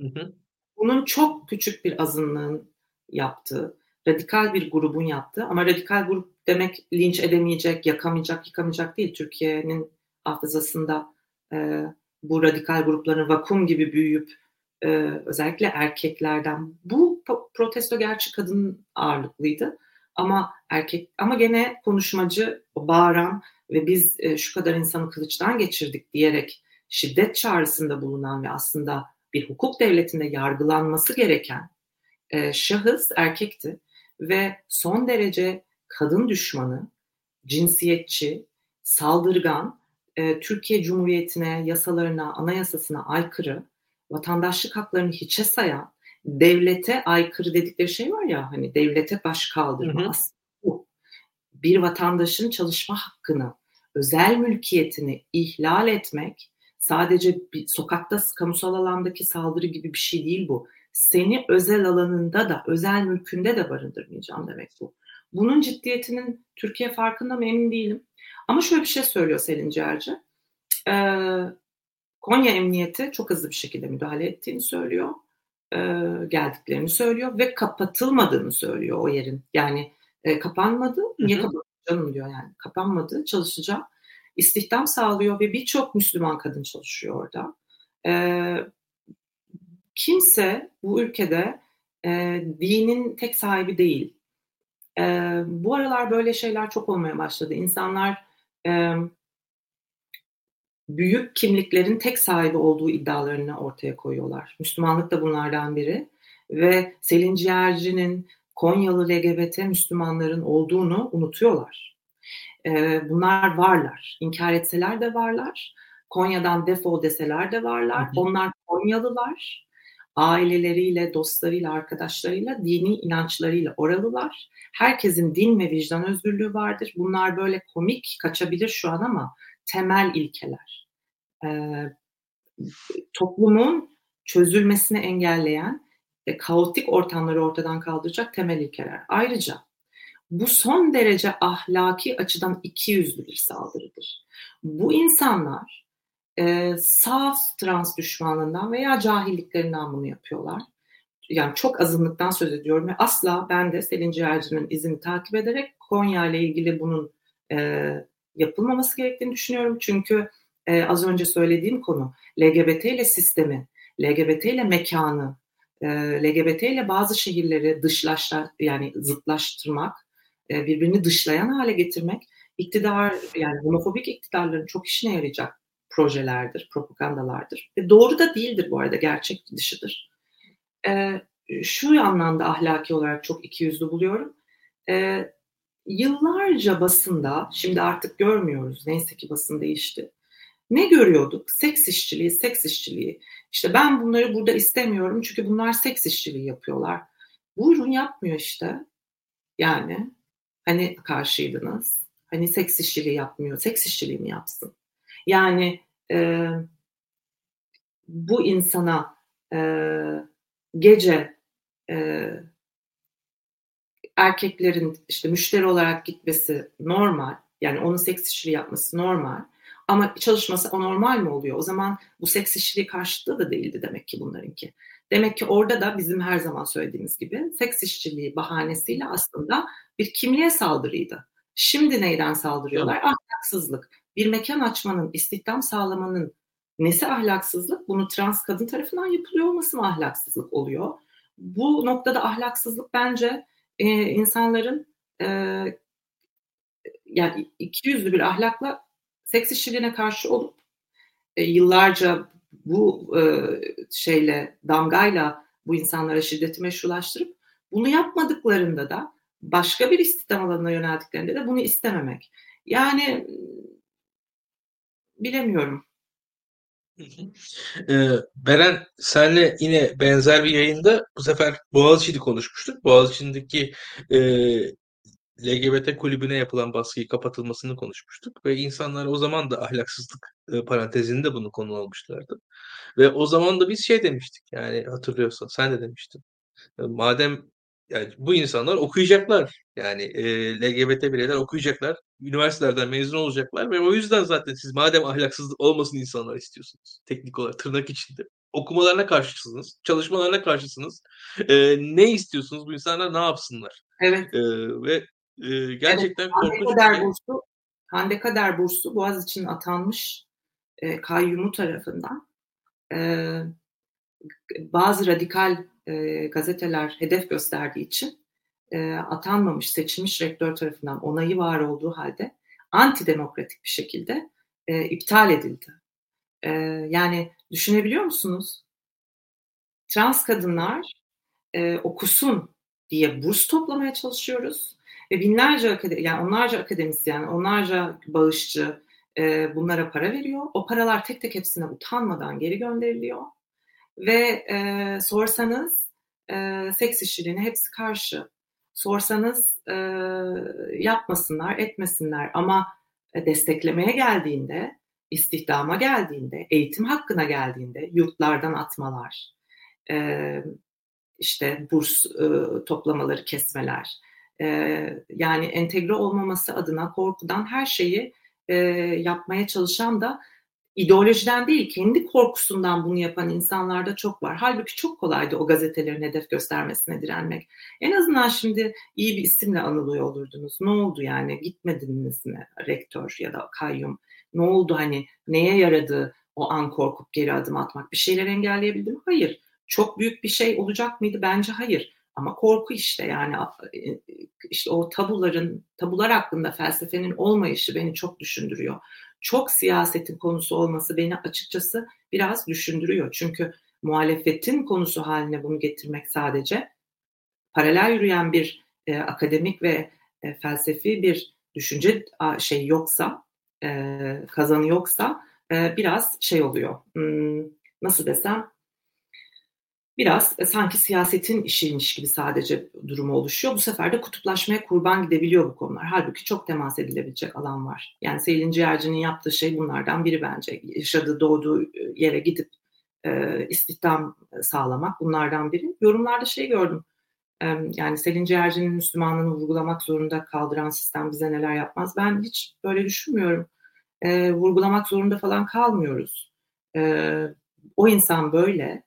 hı hı. Bunun çok küçük bir azınlığın yaptığı, radikal bir grubun yaptığı ama radikal grup demek linç edemeyecek, yakamayacak, yıkamayacak değil. Türkiye'nin hafızasında e, bu radikal grupların vakum gibi büyüyüp e, özellikle erkeklerden bu protesto gerçi kadın ağırlıklıydı ama erkek ama gene konuşmacı bağıran ve biz e, şu kadar insanı kılıçtan geçirdik diyerek şiddet çağrısında bulunan ve aslında bir hukuk devletinde yargılanması gereken e, şahıs erkekti ve son derece kadın düşmanı, cinsiyetçi, saldırgan, e, Türkiye Cumhuriyeti'ne, yasalarına, anayasasına aykırı, vatandaşlık haklarını hiçe sayan, devlete aykırı dedikleri şey var ya hani devlete baş kaldırma hı hı. bu. Bir vatandaşın çalışma hakkını, özel mülkiyetini ihlal etmek sadece bir sokakta kamusal alandaki saldırı gibi bir şey değil bu. Seni özel alanında da, özel mülkünde de barındırmayacağım demek bu. Bunun ciddiyetinin Türkiye farkında mı emin değilim. Ama şöyle bir şey söylüyor Selin Ciğerci. Ee, Konya Emniyeti çok hızlı bir şekilde müdahale ettiğini söylüyor. E, geldiklerini söylüyor ve kapatılmadığını söylüyor o yerin. Yani e, kapanmadı. Niye kapandı canım diyor yani. Kapanmadı. Çalışacağım. İstihdam sağlıyor ve birçok Müslüman kadın çalışıyor orada. E, kimse bu ülkede e, dinin tek sahibi değil. E, bu aralar böyle şeyler çok olmaya başladı. İnsanlar e, büyük kimliklerin tek sahibi olduğu iddialarını ortaya koyuyorlar. Müslümanlık da bunlardan biri ve Selin Ciğerci'nin Konyalı LGBT Müslümanların olduğunu unutuyorlar. Ee, bunlar varlar. İnkar etseler de varlar. Konya'dan defol deseler de varlar. Hı hı. Onlar Konyalılar. Aileleriyle, dostlarıyla, arkadaşlarıyla, dini inançlarıyla oralılar. Herkesin din ve vicdan özgürlüğü vardır. Bunlar böyle komik kaçabilir şu an ama temel ilkeler. E, toplumun çözülmesini engelleyen ve kaotik ortamları ortadan kaldıracak temel ilkeler. Ayrıca bu son derece ahlaki açıdan iki yüzlü bir saldırıdır. Bu insanlar e, sağ trans düşmanlığından veya cahilliklerinden bunu yapıyorlar. Yani çok azınlıktan söz ediyorum ve asla ben de Selin Ciğerci'nin izini takip ederek Konya ile ilgili bunun e, yapılmaması gerektiğini düşünüyorum. Çünkü e, az önce söylediğim konu LGBT ile sistemi, LGBT ile mekanı, e, LGBT ile bazı şehirleri dışlaşlar yani zıtlaştırmak, e, birbirini dışlayan hale getirmek iktidar yani homofobik iktidarların çok işine yarayacak projelerdir, propagandalardır. Ve doğru da değildir bu arada, gerçek dışıdır. E, şu anlamda ahlaki olarak çok ikiyüzlü buluyorum. E, yıllarca basında, şimdi artık görmüyoruz, neyse ki basın değişti. Ne görüyorduk? Seks işçiliği, seks işçiliği. İşte ben bunları burada istemiyorum çünkü bunlar seks işçiliği yapıyorlar. Buyurun yapmıyor işte. Yani hani karşıydınız. Hani seks işçiliği yapmıyor. Seks işçiliği mi yapsın? Yani e, bu insana e, gece e, erkeklerin işte müşteri olarak gitmesi normal. Yani onun seks işçiliği yapması normal. Ama çalışması anormal mi oluyor? O zaman bu seks işçiliği karşıtlığı da değildi demek ki bunlarınki. Demek ki orada da bizim her zaman söylediğimiz gibi seks işçiliği bahanesiyle aslında bir kimliğe saldırıydı. Şimdi neyden saldırıyorlar? Evet. Ahlaksızlık. Bir mekan açmanın, istihdam sağlamanın nesi ahlaksızlık? Bunu trans kadın tarafından yapılıyor olması mı ahlaksızlık oluyor? Bu noktada ahlaksızlık bence e, insanların e, yani iki yüzlü bir ahlakla seks işçiliğine karşı olup e, yıllarca bu e, şeyle damgayla bu insanlara şiddeti meşrulaştırıp bunu yapmadıklarında da başka bir istihdam alanına yöneldiklerinde de bunu istememek. Yani bilemiyorum. Ee, Beren senle yine benzer bir yayında bu sefer Boğaziçi'ni konuşmuştuk. Boğaziçi'ndeki e, LGBT kulübüne yapılan baskıyı kapatılmasını konuşmuştuk ve insanlar o zaman da ahlaksızlık e, parantezinde bunu konu almışlardı. Ve o zaman da biz şey demiştik yani hatırlıyorsan sen de demiştin. E, madem yani bu insanlar okuyacaklar. Yani e, LGBT bireyler okuyacaklar. Üniversitelerden mezun olacaklar ve o yüzden zaten siz madem ahlaksızlık olmasın insanlar istiyorsunuz. Teknik olarak tırnak içinde. Okumalarına karşısınız. Çalışmalarına karşısınız. E, ne istiyorsunuz? Bu insanlar ne yapsınlar? Evet. E, ve e, gerçekten evet, korkunç. Hande Kader Bursu, Hande Kader Bursu Boğaziçi'nin atanmış e, kayyumu tarafından e, bazı radikal e, gazeteler hedef gösterdiği için e, atanmamış, seçilmiş rektör tarafından onayı var olduğu halde antidemokratik bir şekilde e, iptal edildi. E, yani düşünebiliyor musunuz? Trans kadınlar e, okusun diye burs toplamaya çalışıyoruz ve binlerce akademi, yani onlarca akademisyen, onlarca bağışçı e, bunlara para veriyor. O paralar tek tek hepsine utanmadan geri gönderiliyor ve e, sorsanız e, seks işçiliğine hepsi karşı. Sorsanız e, yapmasınlar, etmesinler. Ama desteklemeye geldiğinde, istihdama geldiğinde, eğitim hakkına geldiğinde yurtlardan atmalar, e, işte burs e, toplamaları kesmeler, e, yani entegre olmaması adına korkudan her şeyi e, yapmaya çalışan da ideolojiden değil kendi korkusundan bunu yapan insanlar da çok var. Halbuki çok kolaydı o gazetelerin hedef göstermesine direnmek. En azından şimdi iyi bir isimle anılıyor olurdunuz. Ne oldu yani gitmediniz mi rektör ya da kayyum? Ne oldu hani neye yaradı o an korkup geri adım atmak? Bir şeyler engelleyebildi mi? Hayır. Çok büyük bir şey olacak mıydı? Bence hayır. Ama korku işte yani e, işte o tabuların tabular hakkında felsefenin olmayışı beni çok düşündürüyor çok siyasetin konusu olması beni açıkçası biraz düşündürüyor. Çünkü muhalefetin konusu haline bunu getirmek sadece paralel yürüyen bir e, akademik ve e, felsefi bir düşünce şey yoksa, e, kazanı yoksa e, biraz şey oluyor. Hmm, nasıl desem biraz e, sanki siyasetin işiymiş gibi sadece durumu oluşuyor. Bu sefer de kutuplaşmaya kurban gidebiliyor bu konular. Halbuki çok temas edilebilecek alan var. Yani Selin Ciğerci'nin yaptığı şey bunlardan biri bence. Yaşadığı, doğduğu e, yere gidip e, istihdam sağlamak bunlardan biri. Yorumlarda şey gördüm. E, yani Selin Ciğerci'nin Müslümanlığını vurgulamak zorunda kaldıran sistem bize neler yapmaz. Ben hiç böyle düşünmüyorum. e, vurgulamak zorunda falan kalmıyoruz. E, o insan böyle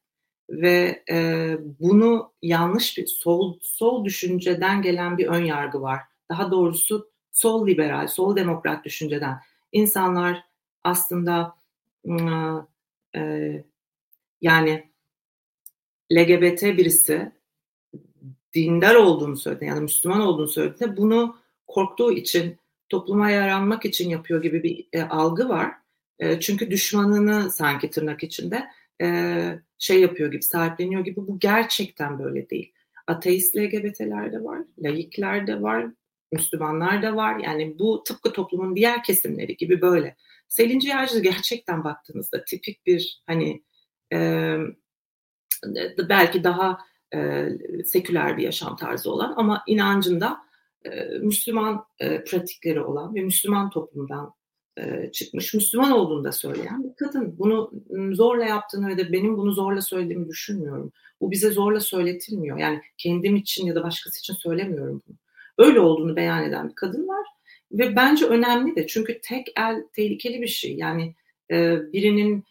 ve e, bunu yanlış bir sol sol düşünceden gelen bir ön yargı var. Daha doğrusu sol liberal, sol demokrat düşünceden. İnsanlar aslında e, yani LGBT birisi dindar olduğunu söyledi yani Müslüman olduğunu söyledi. Bunu korktuğu için topluma yaranmak için yapıyor gibi bir e, algı var. E, çünkü düşmanını sanki tırnak içinde şey yapıyor gibi, sahipleniyor gibi. Bu gerçekten böyle değil. Ateist LGBT'ler de var, laikler de var, Müslümanlar da var. Yani bu tıpkı toplumun diğer kesimleri gibi böyle. Selin Ciğerci gerçekten baktığınızda tipik bir hani e, belki daha e, seküler bir yaşam tarzı olan ama inancında e, Müslüman e, pratikleri olan ve Müslüman toplumdan çıkmış, Müslüman olduğunu da söyleyen bir kadın. Bunu zorla yaptığını ve de benim bunu zorla söylediğimi düşünmüyorum. Bu bize zorla söyletilmiyor. Yani kendim için ya da başkası için söylemiyorum bunu. Öyle olduğunu beyan eden bir kadın var. Ve bence önemli de çünkü tek el tehlikeli bir şey. Yani e, birinin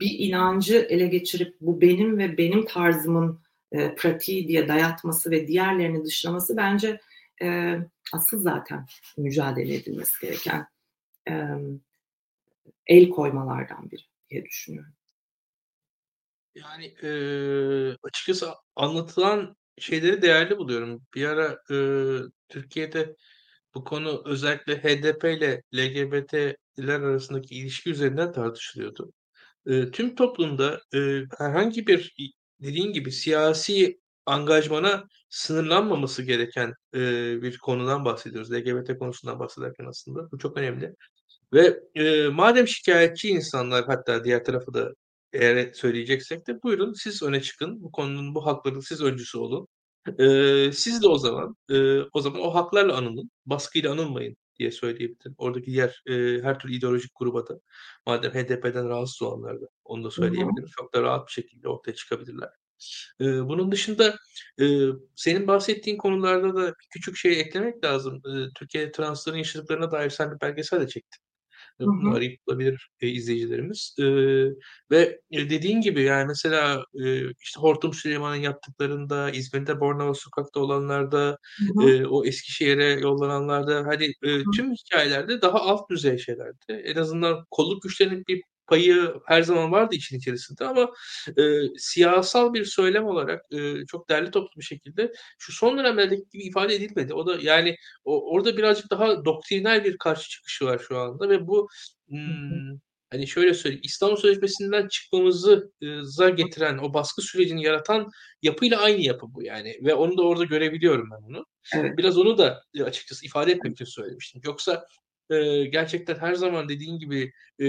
bir inancı ele geçirip bu benim ve benim tarzımın e, pratiği diye dayatması ve diğerlerini dışlaması bence e, asıl zaten mücadele edilmesi gereken e, el koymalardan biri diye düşünüyorum. Yani e, açıkçası anlatılan şeyleri değerli buluyorum. Bir ara e, Türkiye'de bu konu özellikle HDP ile LGBT'ler arasındaki ilişki üzerinden tartışılıyordu. E, tüm toplumda e, herhangi bir dediğin gibi siyasi angajmana sınırlanmaması gereken e, bir konudan bahsediyoruz. LGBT konusundan bahsederken aslında. Bu çok önemli. Ve e, madem şikayetçi insanlar hatta diğer tarafı da eğer söyleyeceksek de buyurun siz öne çıkın. Bu konunun bu hakların siz öncüsü olun. E, siz de o zaman e, o zaman o haklarla anılın. Baskıyla anılmayın diye söyleyebilirim. Oradaki diğer e, her türlü ideolojik gruba da madem HDP'den rahatsız olanlar da onu da söyleyebilirim. Çok da rahat bir şekilde ortaya çıkabilirler. E, bunun dışında e, senin bahsettiğin konularda da küçük şey eklemek lazım. E, Türkiye transların yaşadıklarına dair sen bir belgesel de çektin. Arayıp bulabilir e, izleyicilerimiz. E, ve dediğin gibi yani mesela e, işte Hortum Süleyman'ın yaptıklarında, İzmir'de Bornova Sokak'ta olanlarda, e, o Eskişehir'e yollananlarda hani e, tüm hikayelerde daha alt düzey şeylerdi. En azından kolluk güçlerinin bir payı her zaman vardı işin içerisinde ama e, siyasal bir söylem olarak e, çok derli toplu bir şekilde şu son dönemlerdeki gibi ifade edilmedi. O da yani o, orada birazcık daha doktriner bir karşı çıkışı var şu anda ve bu hmm, hani şöyle söyleyeyim İstanbul Sözleşmesi'nden çıkmamızı getiren o baskı sürecini yaratan yapıyla aynı yapı bu yani ve onu da orada görebiliyorum ben onu. Evet. Biraz onu da açıkçası ifade etmek için söylemiştim. Yoksa e, gerçekten her zaman dediğin gibi e,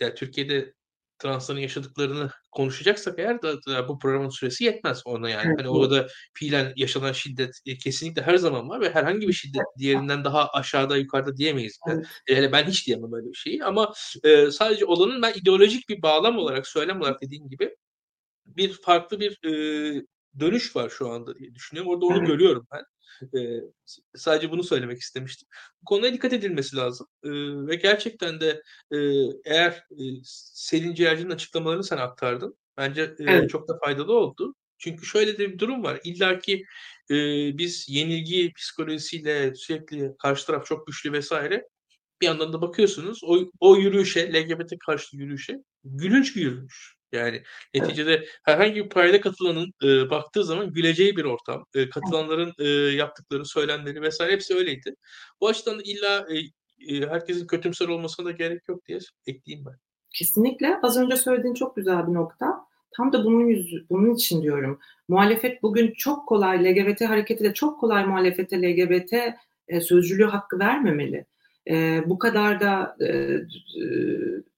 yani Türkiye'de transların yaşadıklarını konuşacaksak eğer da, da bu programın süresi yetmez ona yani. Evet. Hani orada fiilen yaşanan şiddet e, kesinlikle her zaman var ve herhangi bir şiddet diğerinden daha aşağıda yukarıda diyemeyiz. Evet. Yani ben hiç diyemem öyle bir şeyi ama e, sadece olanın ben ideolojik bir bağlam olarak söylem olarak dediğin gibi bir farklı bir e, dönüş var şu anda diye düşünüyorum. Orada onu evet. görüyorum ben. E, sadece bunu söylemek istemiştim. Bu konuya dikkat edilmesi lazım. E, ve gerçekten de e, eğer e, Selin Ciğerci'nin açıklamalarını sen aktardın. Bence e, evet. çok da faydalı oldu. Çünkü şöyle de bir durum var. İlla ki e, biz yenilgi psikolojisiyle sürekli karşı taraf çok güçlü vesaire bir yandan da bakıyorsunuz o, o yürüyüşe, LGBT karşı yürüyüşe gülünç bir yürüyüş. Yani neticede herhangi bir payda katılanın e, baktığı zaman güleceği bir ortam. E, katılanların e, yaptıkları, söylemleri vesaire hepsi öyleydi. Bu açıdan da illa e, e, herkesin kötümser olmasına da gerek yok diye ekleyeyim ben. Kesinlikle. Az önce söylediğin çok güzel bir nokta. Tam da bunun yüzü, bunun için diyorum. Muhalefet bugün çok kolay LGBT hareketi de çok kolay muhalefete LGBT e, sözcülüğü hakkı vermemeli. E, bu kadar da e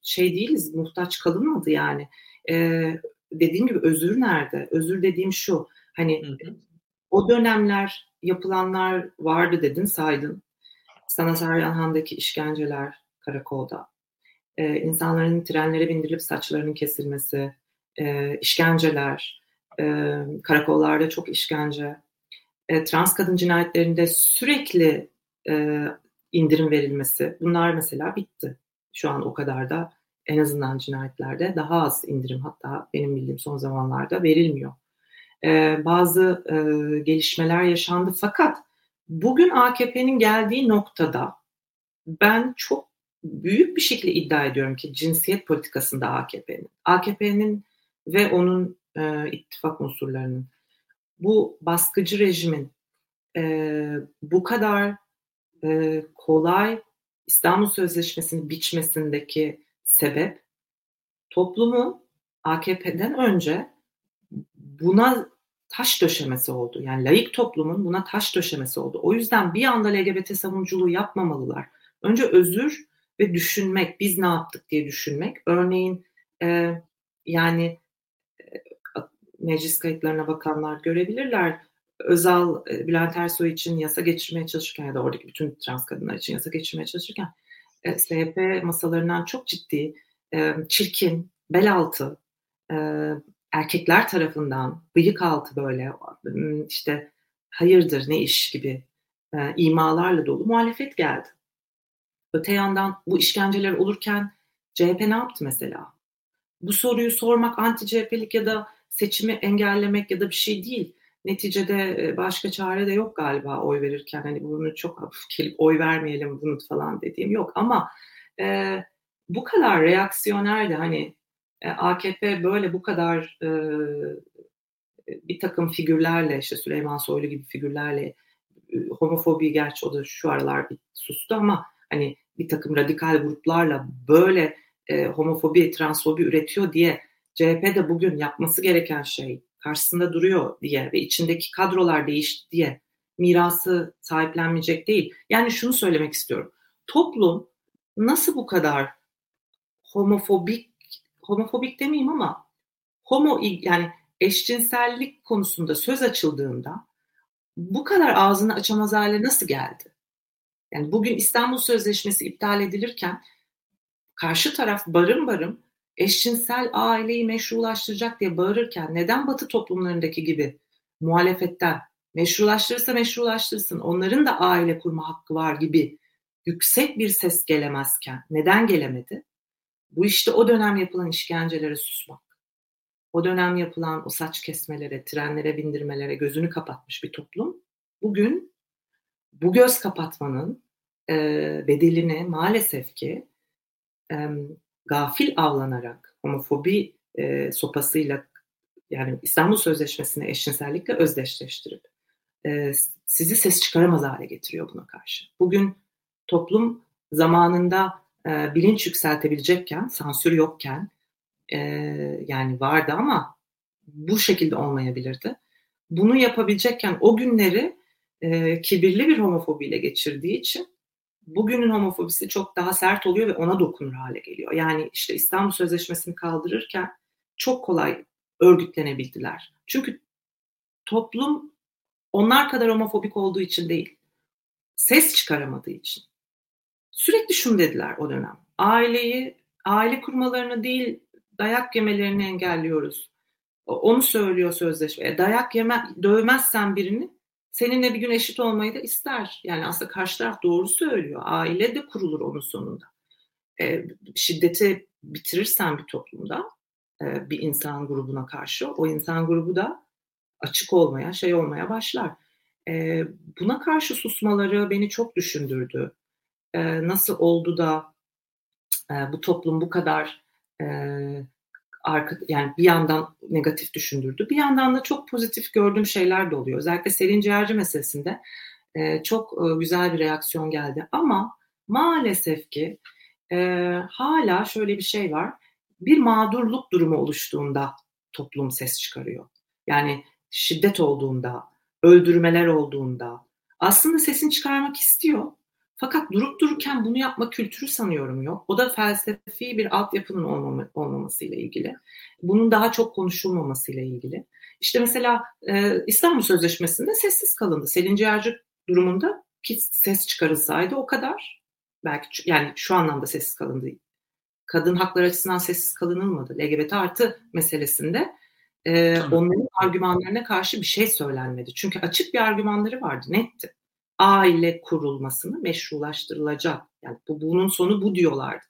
şey değiliz, muhtaç kalınmadı yani e, dediğim gibi özür nerede? Özür dediğim şu hani hı hı. o dönemler yapılanlar vardı dedin saydın. Sanat Eryanhan'daki işkenceler karakolda. E, insanların trenlere bindirilip saçlarının kesilmesi, e, işkenceler, e, karakollarda çok işkence, e, trans kadın cinayetlerinde sürekli e, indirim verilmesi bunlar mesela bitti. Şu an o kadar da en azından cinayetlerde daha az indirim hatta benim bildiğim son zamanlarda verilmiyor. Ee, bazı e, gelişmeler yaşandı fakat bugün AKP'nin geldiği noktada ben çok büyük bir şekilde iddia ediyorum ki cinsiyet politikasında AKP'nin, AKP'nin ve onun e, ittifak unsurlarının bu baskıcı rejimin e, bu kadar e, kolay İstanbul Sözleşmesi'ni biçmesindeki sebep toplumun AKP'den önce buna taş döşemesi oldu. Yani layık toplumun buna taş döşemesi oldu. O yüzden bir anda LGBT savunuculuğu yapmamalılar. Önce özür ve düşünmek, biz ne yaptık diye düşünmek. Örneğin e, yani e, meclis kayıtlarına bakanlar görebilirler. Özal, e, Bülent Ersoy için yasa geçirmeye çalışırken ya da oradaki bütün trans kadınlar için yasa geçirmeye çalışırken e, SHP masalarından çok ciddi, e, çirkin, bel altı, e, erkekler tarafından bıyık altı böyle işte hayırdır ne iş gibi e, imalarla dolu muhalefet geldi. Öte yandan bu işkenceler olurken CHP ne yaptı mesela? Bu soruyu sormak anti CHP'lik ya da seçimi engellemek ya da bir şey değil. Neticede e, başka çare de yok galiba oy verirken. Hani bunu çok gelip oy vermeyelim bunu falan dediğim yok. Ama e, bu kadar reaksiyonerdi hani e, AKP böyle bu kadar e, bir takım figürlerle işte Süleyman Soylu gibi figürlerle e, homofobi gerçi o da şu aralar bir sustu ama hani bir takım radikal gruplarla böyle e, homofobi, transfobi üretiyor diye CHP de bugün yapması gereken şey karşısında duruyor diye ve içindeki kadrolar değişti diye mirası sahiplenmeyecek değil. Yani şunu söylemek istiyorum. Toplum nasıl bu kadar homofobik homofobik demeyeyim ama homo yani eşcinsellik konusunda söz açıldığında bu kadar ağzını açamaz hale nasıl geldi? Yani bugün İstanbul Sözleşmesi iptal edilirken karşı taraf barın barın eşcinsel aileyi meşrulaştıracak diye bağırırken neden Batı toplumlarındaki gibi muhalefetten meşrulaştırırsa meşrulaştırsın onların da aile kurma hakkı var gibi yüksek bir ses gelemezken neden gelemedi? Bu işte o dönem yapılan işkencelere susmak. O dönem yapılan o saç kesmelere, trenlere bindirmelere gözünü kapatmış bir toplum. Bugün bu göz kapatmanın e, bedelini maalesef ki e, gafil avlanarak homofobi e, sopasıyla yani İstanbul Sözleşmesi'ni eşcinsellikle özdeşleştirip e, sizi ses çıkaramaz hale getiriyor buna karşı. Bugün toplum zamanında e, bilinç yükseltebilecekken, sansür yokken e, yani vardı ama bu şekilde olmayabilirdi. Bunu yapabilecekken o günleri e, kibirli bir homofobiyle geçirdiği için bugünün homofobisi çok daha sert oluyor ve ona dokunur hale geliyor. Yani işte İstanbul Sözleşmesi'ni kaldırırken çok kolay örgütlenebildiler. Çünkü toplum onlar kadar homofobik olduğu için değil, ses çıkaramadığı için. Sürekli şunu dediler o dönem. Aileyi, aile kurmalarını değil dayak yemelerini engelliyoruz. Onu söylüyor sözleşme. E, dayak yeme, dövmezsen birini seninle bir gün eşit olmayı da ister. Yani aslında karşı taraf doğru söylüyor. Aile de kurulur onun sonunda. E, şiddeti bitirirsen bir toplumda e, bir insan grubuna karşı o insan grubu da açık olmaya, şey olmaya başlar. E, buna karşı susmaları beni çok düşündürdü e, nasıl oldu da e, bu toplum bu kadar e, arka, yani bir yandan negatif düşündürdü. Bir yandan da çok pozitif gördüğüm şeyler de oluyor. Özellikle Selin Ciğerci meselesinde e, çok e, güzel bir reaksiyon geldi. Ama maalesef ki e, hala şöyle bir şey var. Bir mağdurluk durumu oluştuğunda toplum ses çıkarıyor. Yani şiddet olduğunda, öldürmeler olduğunda aslında sesini çıkarmak istiyor fakat durup dururken bunu yapma kültürü sanıyorum yok. O da felsefi bir altyapının olmama, olmamasıyla ilgili. Bunun daha çok konuşulmamasıyla ilgili. İşte mesela e, İstanbul Sözleşmesi'nde sessiz kalındı. Selin Ciğerci durumunda ki ses çıkarılsaydı o kadar. Belki yani şu anlamda sessiz kalındı. Kadın hakları açısından sessiz kalınılmadı. LGBT artı meselesinde e, onların argümanlarına karşı bir şey söylenmedi. Çünkü açık bir argümanları vardı, netti aile kurulmasını meşrulaştırılacak. Yani bu bunun sonu bu diyorlardı.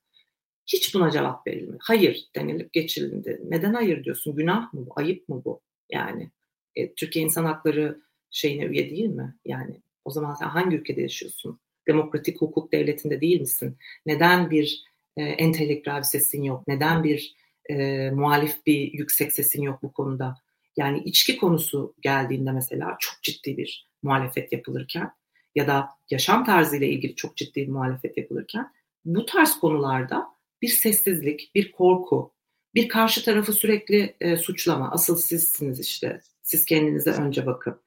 Hiç buna cevap verilmedi. Hayır denilip geçildi. Neden hayır diyorsun? Günah mı bu? Ayıp mı bu? Yani e, Türkiye İnsan Hakları şeyine üye değil mi? Yani o zaman sen hangi ülkede yaşıyorsun? Demokratik hukuk devletinde değil misin? Neden bir e, entelektüel sesin yok? Neden bir e, muhalif bir yüksek sesin yok bu konuda? Yani içki konusu geldiğinde mesela çok ciddi bir muhalefet yapılırken ya da yaşam tarzıyla ilgili çok ciddi bir muhalefet yapılırken bu tarz konularda bir sessizlik, bir korku, bir karşı tarafı sürekli e, suçlama. Asıl sizsiniz işte. Siz kendinize önce bakın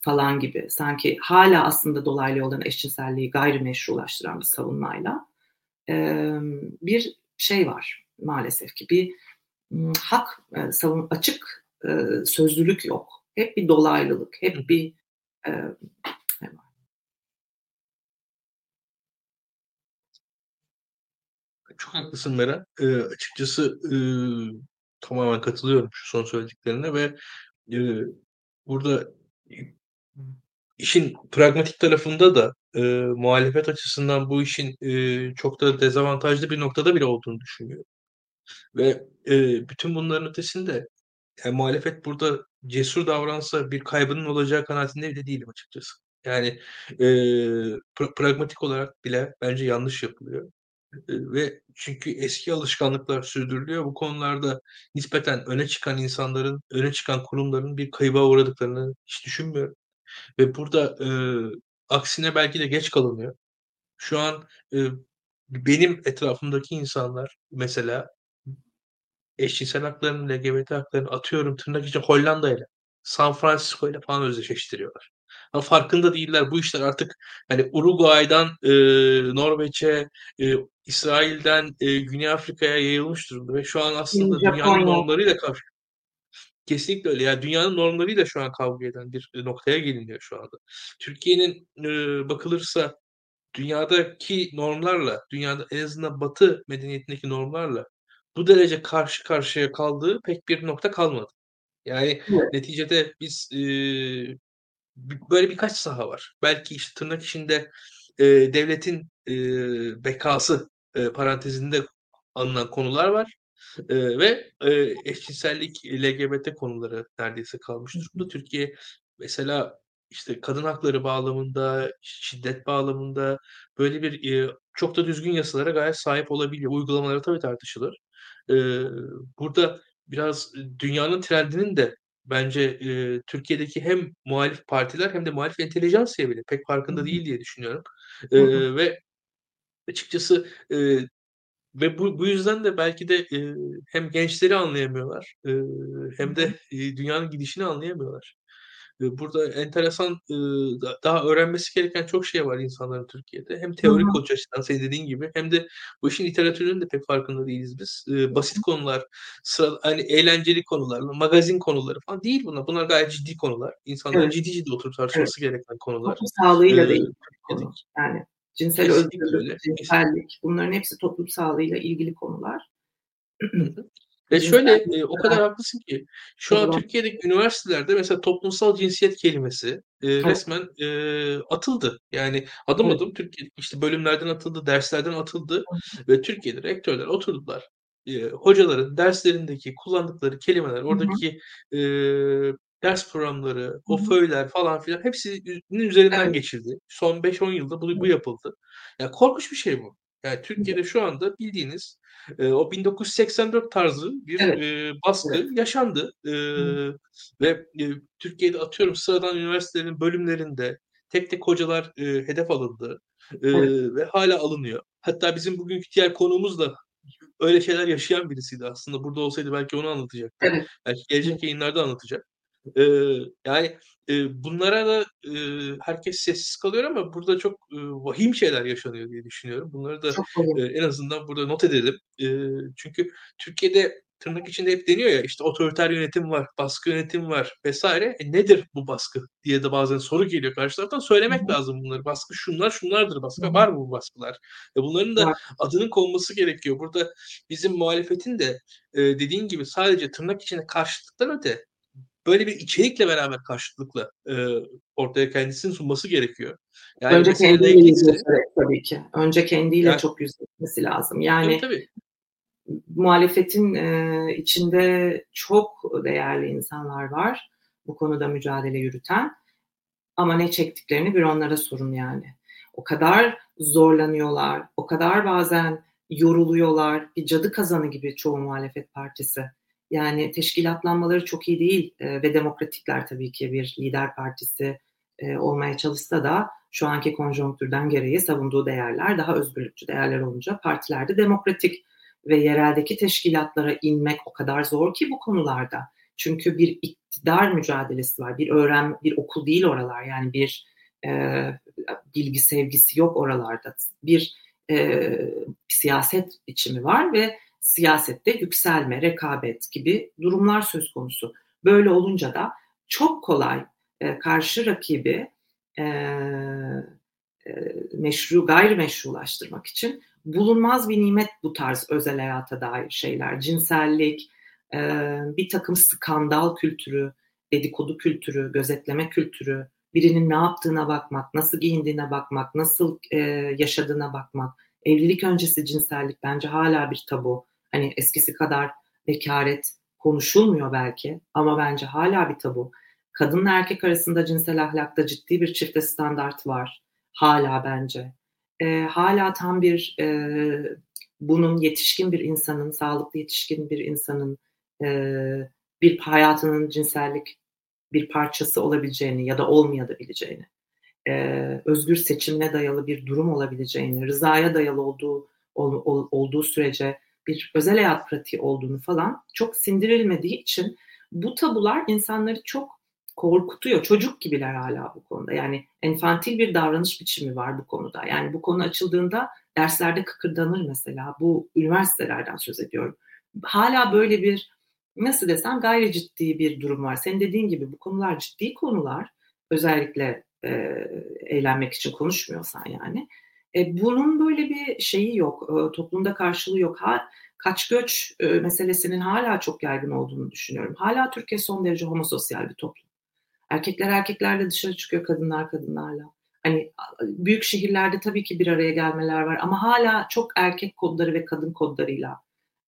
falan gibi. Sanki hala aslında dolaylı yoldan eşcinselliği gayrimeşrulaştıran bir savunmayla e, bir şey var maalesef ki. Bir hak e, savun açık e, sözlülük yok. Hep bir dolaylılık, hep bir e, Çok haklısın Mera. E, açıkçası e, tamamen katılıyorum şu son söylediklerine ve e, burada işin pragmatik tarafında da e, muhalefet açısından bu işin e, çok da dezavantajlı bir noktada bile olduğunu düşünüyorum. Ve e, bütün bunların ötesinde yani muhalefet burada cesur davransa bir kaybının olacağı kanaatinde bile değilim açıkçası. Yani e, pra- pragmatik olarak bile bence yanlış yapılıyor. Ve çünkü eski alışkanlıklar sürdürülüyor. Bu konularda nispeten öne çıkan insanların, öne çıkan kurumların bir kayıba uğradıklarını hiç düşünmüyorum. Ve burada e, aksine belki de geç kalınıyor. Şu an e, benim etrafımdaki insanlar mesela eşcinsel haklarını, LGBT haklarını atıyorum tırnak içinde Hollanda ile, San Francisco ile falan özdeşleştiriyorlar. Ama farkında değiller. Bu işler artık hani Uruguay'dan e, Norveç'e, e, İsrail'den e, Güney Afrika'ya yayılmış durumda ve şu an aslında dünyanın normlarıyla kavga Kesinlikle öyle. Yani dünyanın normlarıyla şu an kavga eden bir noktaya geliniyor şu anda. Türkiye'nin e, bakılırsa dünyadaki normlarla, dünyada en azından Batı medeniyetindeki normlarla bu derece karşı karşıya kaldığı pek bir nokta kalmadı. Yani evet. neticede biz e, böyle birkaç saha var. Belki işte tırnak içinde e, devletin e, bekası e, parantezinde alınan konular var. E, ve e, eşcinsellik, LGBT konuları neredeyse kalmış durumda. Türkiye mesela işte kadın hakları bağlamında, şiddet bağlamında böyle bir e, çok da düzgün yasalara gayet sahip olabiliyor. Uygulamaları tabii tartışılır. E, burada biraz dünyanın trendinin de bence e, Türkiye'deki hem muhalif partiler hem de muhalif entelijansiye bile pek farkında değil diye düşünüyorum. E, ve açıkçası e, ve bu, bu yüzden de belki de e, hem gençleri anlayamıyorlar e, hem de e, dünyanın gidişini anlayamıyorlar. Burada enteresan daha öğrenmesi gereken çok şey var insanların Türkiye'de. Hem teorik hı açıdan senin dediğin gibi hem de bu işin literatürünün de pek farkında değiliz biz. Basit konular, sıra, hani eğlenceli konular, magazin konuları falan değil bunlar. Bunlar gayet ciddi konular. İnsanların evet. ciddi ciddi oturup tartışması evet. gereken konular. Toplum sağlığıyla ee, değil. Yani cinsel özgürlük, cinsellik bunların hepsi toplum sağlığıyla ilgili konular. Ve şöyle e, o kadar haklısın ki şu an Türkiye'deki üniversitelerde mesela toplumsal cinsiyet kelimesi e, resmen e, atıldı. Yani adım adım Türkiye işte bölümlerden atıldı, derslerden atıldı ve Türkiye'de rektörler oturdular. E, hocaların derslerindeki kullandıkları kelimeler, oradaki e, ders programları, o föyler falan filan hepsinin üzerinden evet. geçildi. Son 5-10 yılda bu, bu yapıldı. Yani korkunç bir şey bu. Yani Türkiye'de şu anda bildiğiniz e, o 1984 tarzı bir evet. e, baskı evet. yaşandı. E, ve e, Türkiye'de atıyorum sıradan üniversitelerin bölümlerinde tek tek hocalar e, hedef alındı. E, evet. Ve hala alınıyor. Hatta bizim bugünkü diğer konuğumuz da öyle şeyler yaşayan birisiydi aslında. Burada olsaydı belki onu anlatacaktı. Evet. Belki gelecek yayınlarda anlatacak. E, yani e, bunlara da e, herkes sessiz kalıyor ama burada çok e, vahim şeyler yaşanıyor diye düşünüyorum. Bunları da e, en azından burada not edelim. E, çünkü Türkiye'de tırnak içinde hep deniyor ya işte otoriter yönetim var, baskı yönetim var vesaire. E, nedir bu baskı diye de bazen soru geliyor karşı taraftan. Söylemek Hı-hı. lazım bunları. Baskı şunlar şunlardır baskı. Hı-hı. Var mı bu baskılar? E, bunların da var. adının konması gerekiyor. Burada bizim muhalefetin de e, dediğin gibi sadece tırnak içinde karşıtlıktan öte böyle bir içerikle beraber karşılıklı e, ortaya kendisini sunması gerekiyor. Yani Önce kendiyle ilgisi, tabii ki. Önce kendiyle yani, çok yüzleşmesi lazım. Yani tabii, tabii. muhalefetin e, içinde çok değerli insanlar var bu konuda mücadele yürüten. Ama ne çektiklerini bir onlara sorun yani. O kadar zorlanıyorlar, o kadar bazen yoruluyorlar. Bir cadı kazanı gibi çoğu muhalefet partisi. Yani teşkilatlanmaları çok iyi değil e, ve demokratikler tabii ki bir lider partisi e, olmaya çalışsa da şu anki konjonktürden gereği savunduğu değerler daha özgürlükçü değerler olunca partilerde demokratik ve yereldeki teşkilatlara inmek o kadar zor ki bu konularda. Çünkü bir iktidar mücadelesi var. Bir öğren, bir okul değil oralar. Yani bir e, bilgi sevgisi yok oralarda. Bir e, siyaset biçimi var ve siyasette yükselme, rekabet gibi durumlar söz konusu. Böyle olunca da çok kolay e, karşı rakibi e, e, meşru, gayrimeşrulaştırmak için bulunmaz bir nimet bu tarz özel hayata dair şeyler. Cinsellik, e, bir takım skandal kültürü, dedikodu kültürü, gözetleme kültürü, birinin ne yaptığına bakmak, nasıl giyindiğine bakmak, nasıl e, yaşadığına bakmak. Evlilik öncesi cinsellik bence hala bir tabu. Hani eskisi kadar bekaret konuşulmuyor belki ama bence hala bir tabu. Kadınla erkek arasında cinsel ahlakta ciddi bir çifte standart var. Hala bence. E, hala tam bir e, bunun yetişkin bir insanın, sağlıklı yetişkin bir insanın e, bir hayatının cinsellik bir parçası olabileceğini ya da olmayabileceğini, e, özgür seçimle dayalı bir durum olabileceğini, rızaya dayalı olduğu ol, ol, olduğu sürece bir özel hayat pratiği olduğunu falan çok sindirilmediği için bu tabular insanları çok korkutuyor. Çocuk gibiler hala bu konuda. Yani enfantil bir davranış biçimi var bu konuda. Yani bu konu açıldığında derslerde kıkırdanır mesela. Bu üniversitelerden söz ediyorum. Hala böyle bir nasıl desem gayri ciddi bir durum var. Senin dediğin gibi bu konular ciddi konular. Özellikle e, eğlenmek için konuşmuyorsan yani. E, bunun böyle bir şeyi yok. E, toplumda karşılığı yok. Ha, kaç göç e, meselesinin hala çok yaygın olduğunu düşünüyorum. Hala Türkiye son derece homososyal bir toplum. Erkekler erkeklerle dışarı çıkıyor, kadınlar kadınlarla. Hani büyük şehirlerde tabii ki bir araya gelmeler var ama hala çok erkek kodları ve kadın kodlarıyla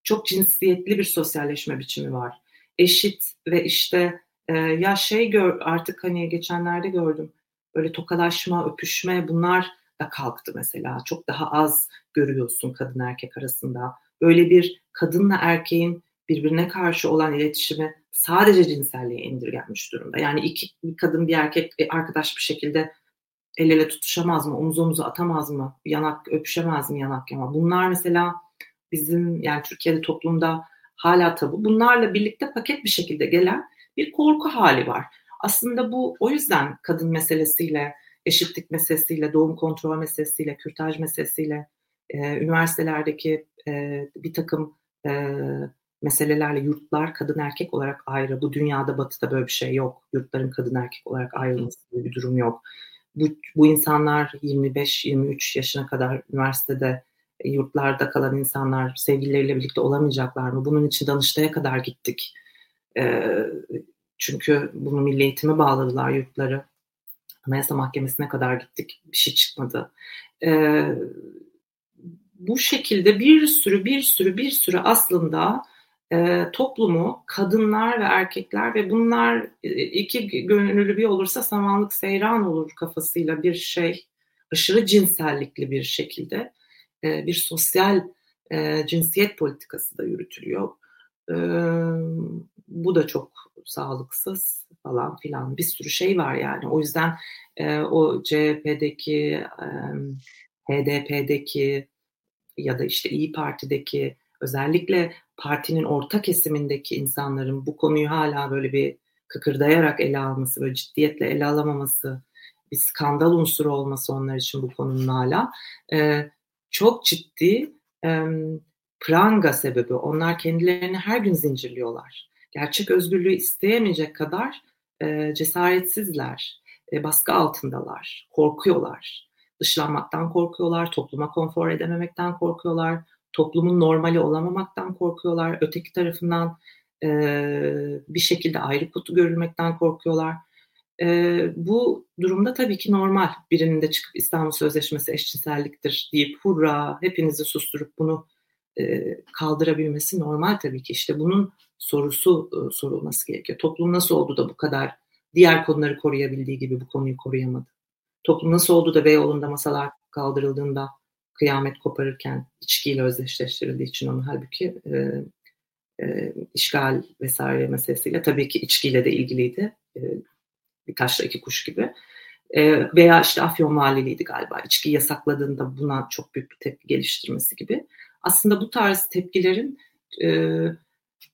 çok cinsiyetli bir sosyalleşme biçimi var. Eşit ve işte e, ya şey gör artık hani geçenlerde gördüm böyle tokalaşma, öpüşme bunlar da kalktı mesela. Çok daha az görüyorsun kadın erkek arasında. Böyle bir kadınla erkeğin birbirine karşı olan iletişimi sadece cinselliğe indirgenmiş durumda. Yani iki bir kadın bir erkek arkadaş bir şekilde el ele tutuşamaz mı, omuz omuza atamaz mı, yanak öpüşemez mi yanak yana. Bunlar mesela bizim yani Türkiye'de toplumda hala tabu. Bunlarla birlikte paket bir şekilde gelen bir korku hali var. Aslında bu o yüzden kadın meselesiyle, eşitlik meselesiyle, doğum kontrol meselesiyle, kürtaj meselesiyle, e, üniversitelerdeki e, bir takım e, meselelerle yurtlar kadın erkek olarak ayrı. Bu dünyada batıda böyle bir şey yok. Yurtların kadın erkek olarak ayrılması gibi bir durum yok. Bu, bu insanlar 25-23 yaşına kadar üniversitede yurtlarda kalan insanlar sevgilileriyle birlikte olamayacaklar mı? Bunun için Danıştay'a kadar gittik. E, çünkü bunu milli eğitime bağladılar yurtları. Anayasa Mahkemesi'ne kadar gittik. Bir şey çıkmadı. E, bu şekilde bir sürü bir sürü bir sürü aslında e, toplumu kadınlar ve erkekler ve bunlar e, iki gönüllü bir olursa samanlık seyran olur kafasıyla bir şey aşırı cinsellikli bir şekilde e, bir sosyal e, cinsiyet politikası da yürütülüyor. Bu da çok sağlıksız falan filan bir sürü şey var yani. O yüzden e, o CHP'deki, e, HDP'deki ya da işte İyi Parti'deki özellikle partinin orta kesimindeki insanların bu konuyu hala böyle bir kıkırdayarak ele alması, böyle ciddiyetle ele alamaması, bir skandal unsuru olması onlar için bu konunun hala e, çok ciddi e, pranga sebebi. Onlar kendilerini her gün zincirliyorlar. Gerçek özgürlüğü isteyemeyecek kadar e, cesaretsizler, e, baskı altındalar, korkuyorlar. Dışlanmaktan korkuyorlar, topluma konfor edememekten korkuyorlar, toplumun normali olamamaktan korkuyorlar, öteki tarafından e, bir şekilde ayrı kutu görülmekten korkuyorlar. E, bu durumda tabii ki normal birinin de çıkıp İstanbul Sözleşmesi eşcinselliktir deyip hurra hepinizi susturup bunu kaldırabilmesi normal tabii ki. İşte bunun sorusu e, sorulması gerekiyor. Toplum nasıl oldu da bu kadar diğer konuları koruyabildiği gibi bu konuyu koruyamadı? Toplum nasıl oldu da Beyoğlu'nda masalar kaldırıldığında kıyamet koparırken içkiyle özdeşleştirildiği için onu halbuki e, e, işgal vesaire meselesiyle tabii ki içkiyle de ilgiliydi. E, birkaç da iki kuş gibi. E, veya işte Afyon Valiliğiydi galiba. İçki yasakladığında buna çok büyük bir tepki geliştirmesi gibi. Aslında bu tarz tepkilerin e,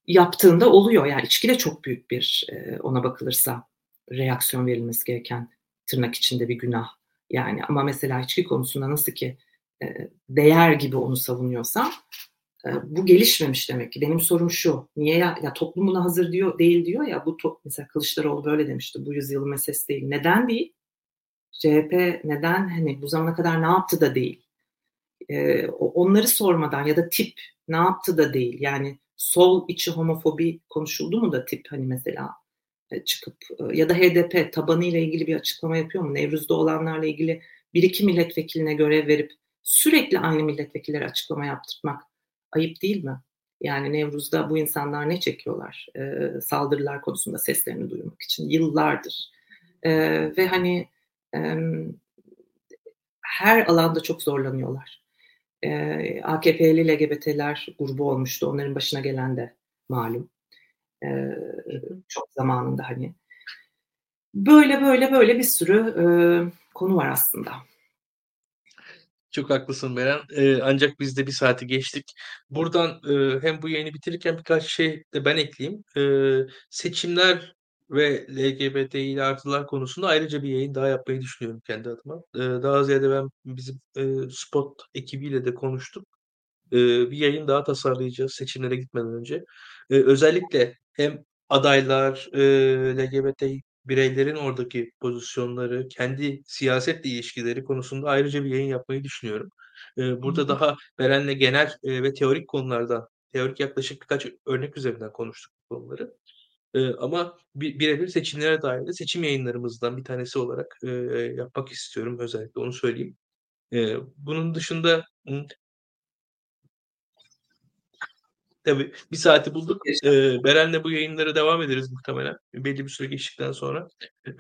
yaptığında oluyor. Yani içki de çok büyük bir e, ona bakılırsa reaksiyon verilmesi gereken tırnak içinde bir günah. Yani ama mesela içki konusunda nasıl ki e, değer gibi onu savunuyorsam e, bu gelişmemiş demek ki. Benim sorum şu. Niye ya, ya toplum buna hazır diyor değil diyor ya bu to, mesela Kılıçdaroğlu böyle demişti. Bu yüzyılın meselesi değil. Neden değil? CHP neden hani bu zamana kadar ne yaptı da değil. Ee, onları sormadan ya da tip ne yaptı da değil. Yani sol içi homofobi konuşuldu mu da tip hani mesela e, çıkıp e, ya da HDP tabanı ile ilgili bir açıklama yapıyor mu? Nevruz'da olanlarla ilgili bir iki milletvekiline görev verip sürekli aynı milletvekilleri açıklama yaptırmak ayıp değil mi? Yani Nevruz'da bu insanlar ne çekiyorlar? E, saldırılar konusunda seslerini duyurmak için yıllardır. E, ve hani e, her alanda çok zorlanıyorlar. E, AKP'li LGBT'ler grubu olmuştu. Onların başına gelen de malum. E, çok zamanında hani. Böyle böyle böyle bir sürü e, konu var aslında. Çok haklısın Beren. Ee, ancak biz de bir saati geçtik. Buradan e, hem bu yayını bitirirken birkaç şey de ben ekleyeyim. Ee, seçimler ve LGBTİ artılar konusunda ayrıca bir yayın daha yapmayı düşünüyorum kendi adıma. Ee, daha ziyade ben bizim e, Spot ekibiyle de konuştuk. Ee, bir yayın daha tasarlayacağız seçimlere gitmeden önce. Ee, özellikle hem adaylar, e, LGBT bireylerin oradaki pozisyonları, kendi siyasetle ilişkileri konusunda ayrıca bir yayın yapmayı düşünüyorum. Ee, burada Hı. daha Beren'le genel e, ve teorik konulardan, teorik yaklaşık birkaç örnek üzerinden konuştuk bu konuları. Ama bir, birebir seçimlere dair de seçim yayınlarımızdan bir tanesi olarak e, yapmak istiyorum özellikle onu söyleyeyim. E, bunun dışında Tabii bir saati bulduk. Ee, Beren'le bu yayınlara devam ederiz muhtemelen. Belli bir süre geçtikten sonra.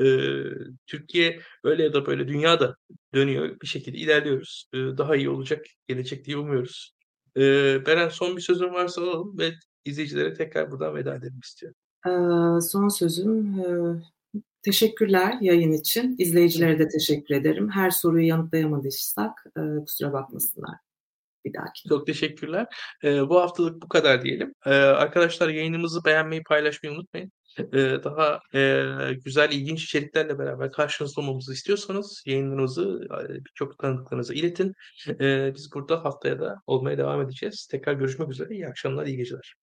Ee, Türkiye öyle ya da böyle dünyada dönüyor. Bir şekilde ilerliyoruz. Ee, daha iyi olacak gelecek diye umuyoruz. Ee, Beren son bir sözün varsa alalım ve izleyicilere tekrar buradan veda edelim istiyorum. Ee, son sözüm e, teşekkürler yayın için. İzleyicilere de teşekkür ederim. Her soruyu yanıtlayamadıysak e, kusura bakmasınlar bir dahaki. Çok teşekkürler. Ee, bu haftalık bu kadar diyelim. Arkadaşlar yayınımızı beğenmeyi, paylaşmayı unutmayın. Daha e, güzel, ilginç içeriklerle beraber karşınızda olmamızı istiyorsanız yayınlarımızı e, birçok tanıdıklarınıza iletin. Biz burada haftaya da olmaya devam edeceğiz. Tekrar görüşmek üzere. İyi akşamlar, iyi geceler.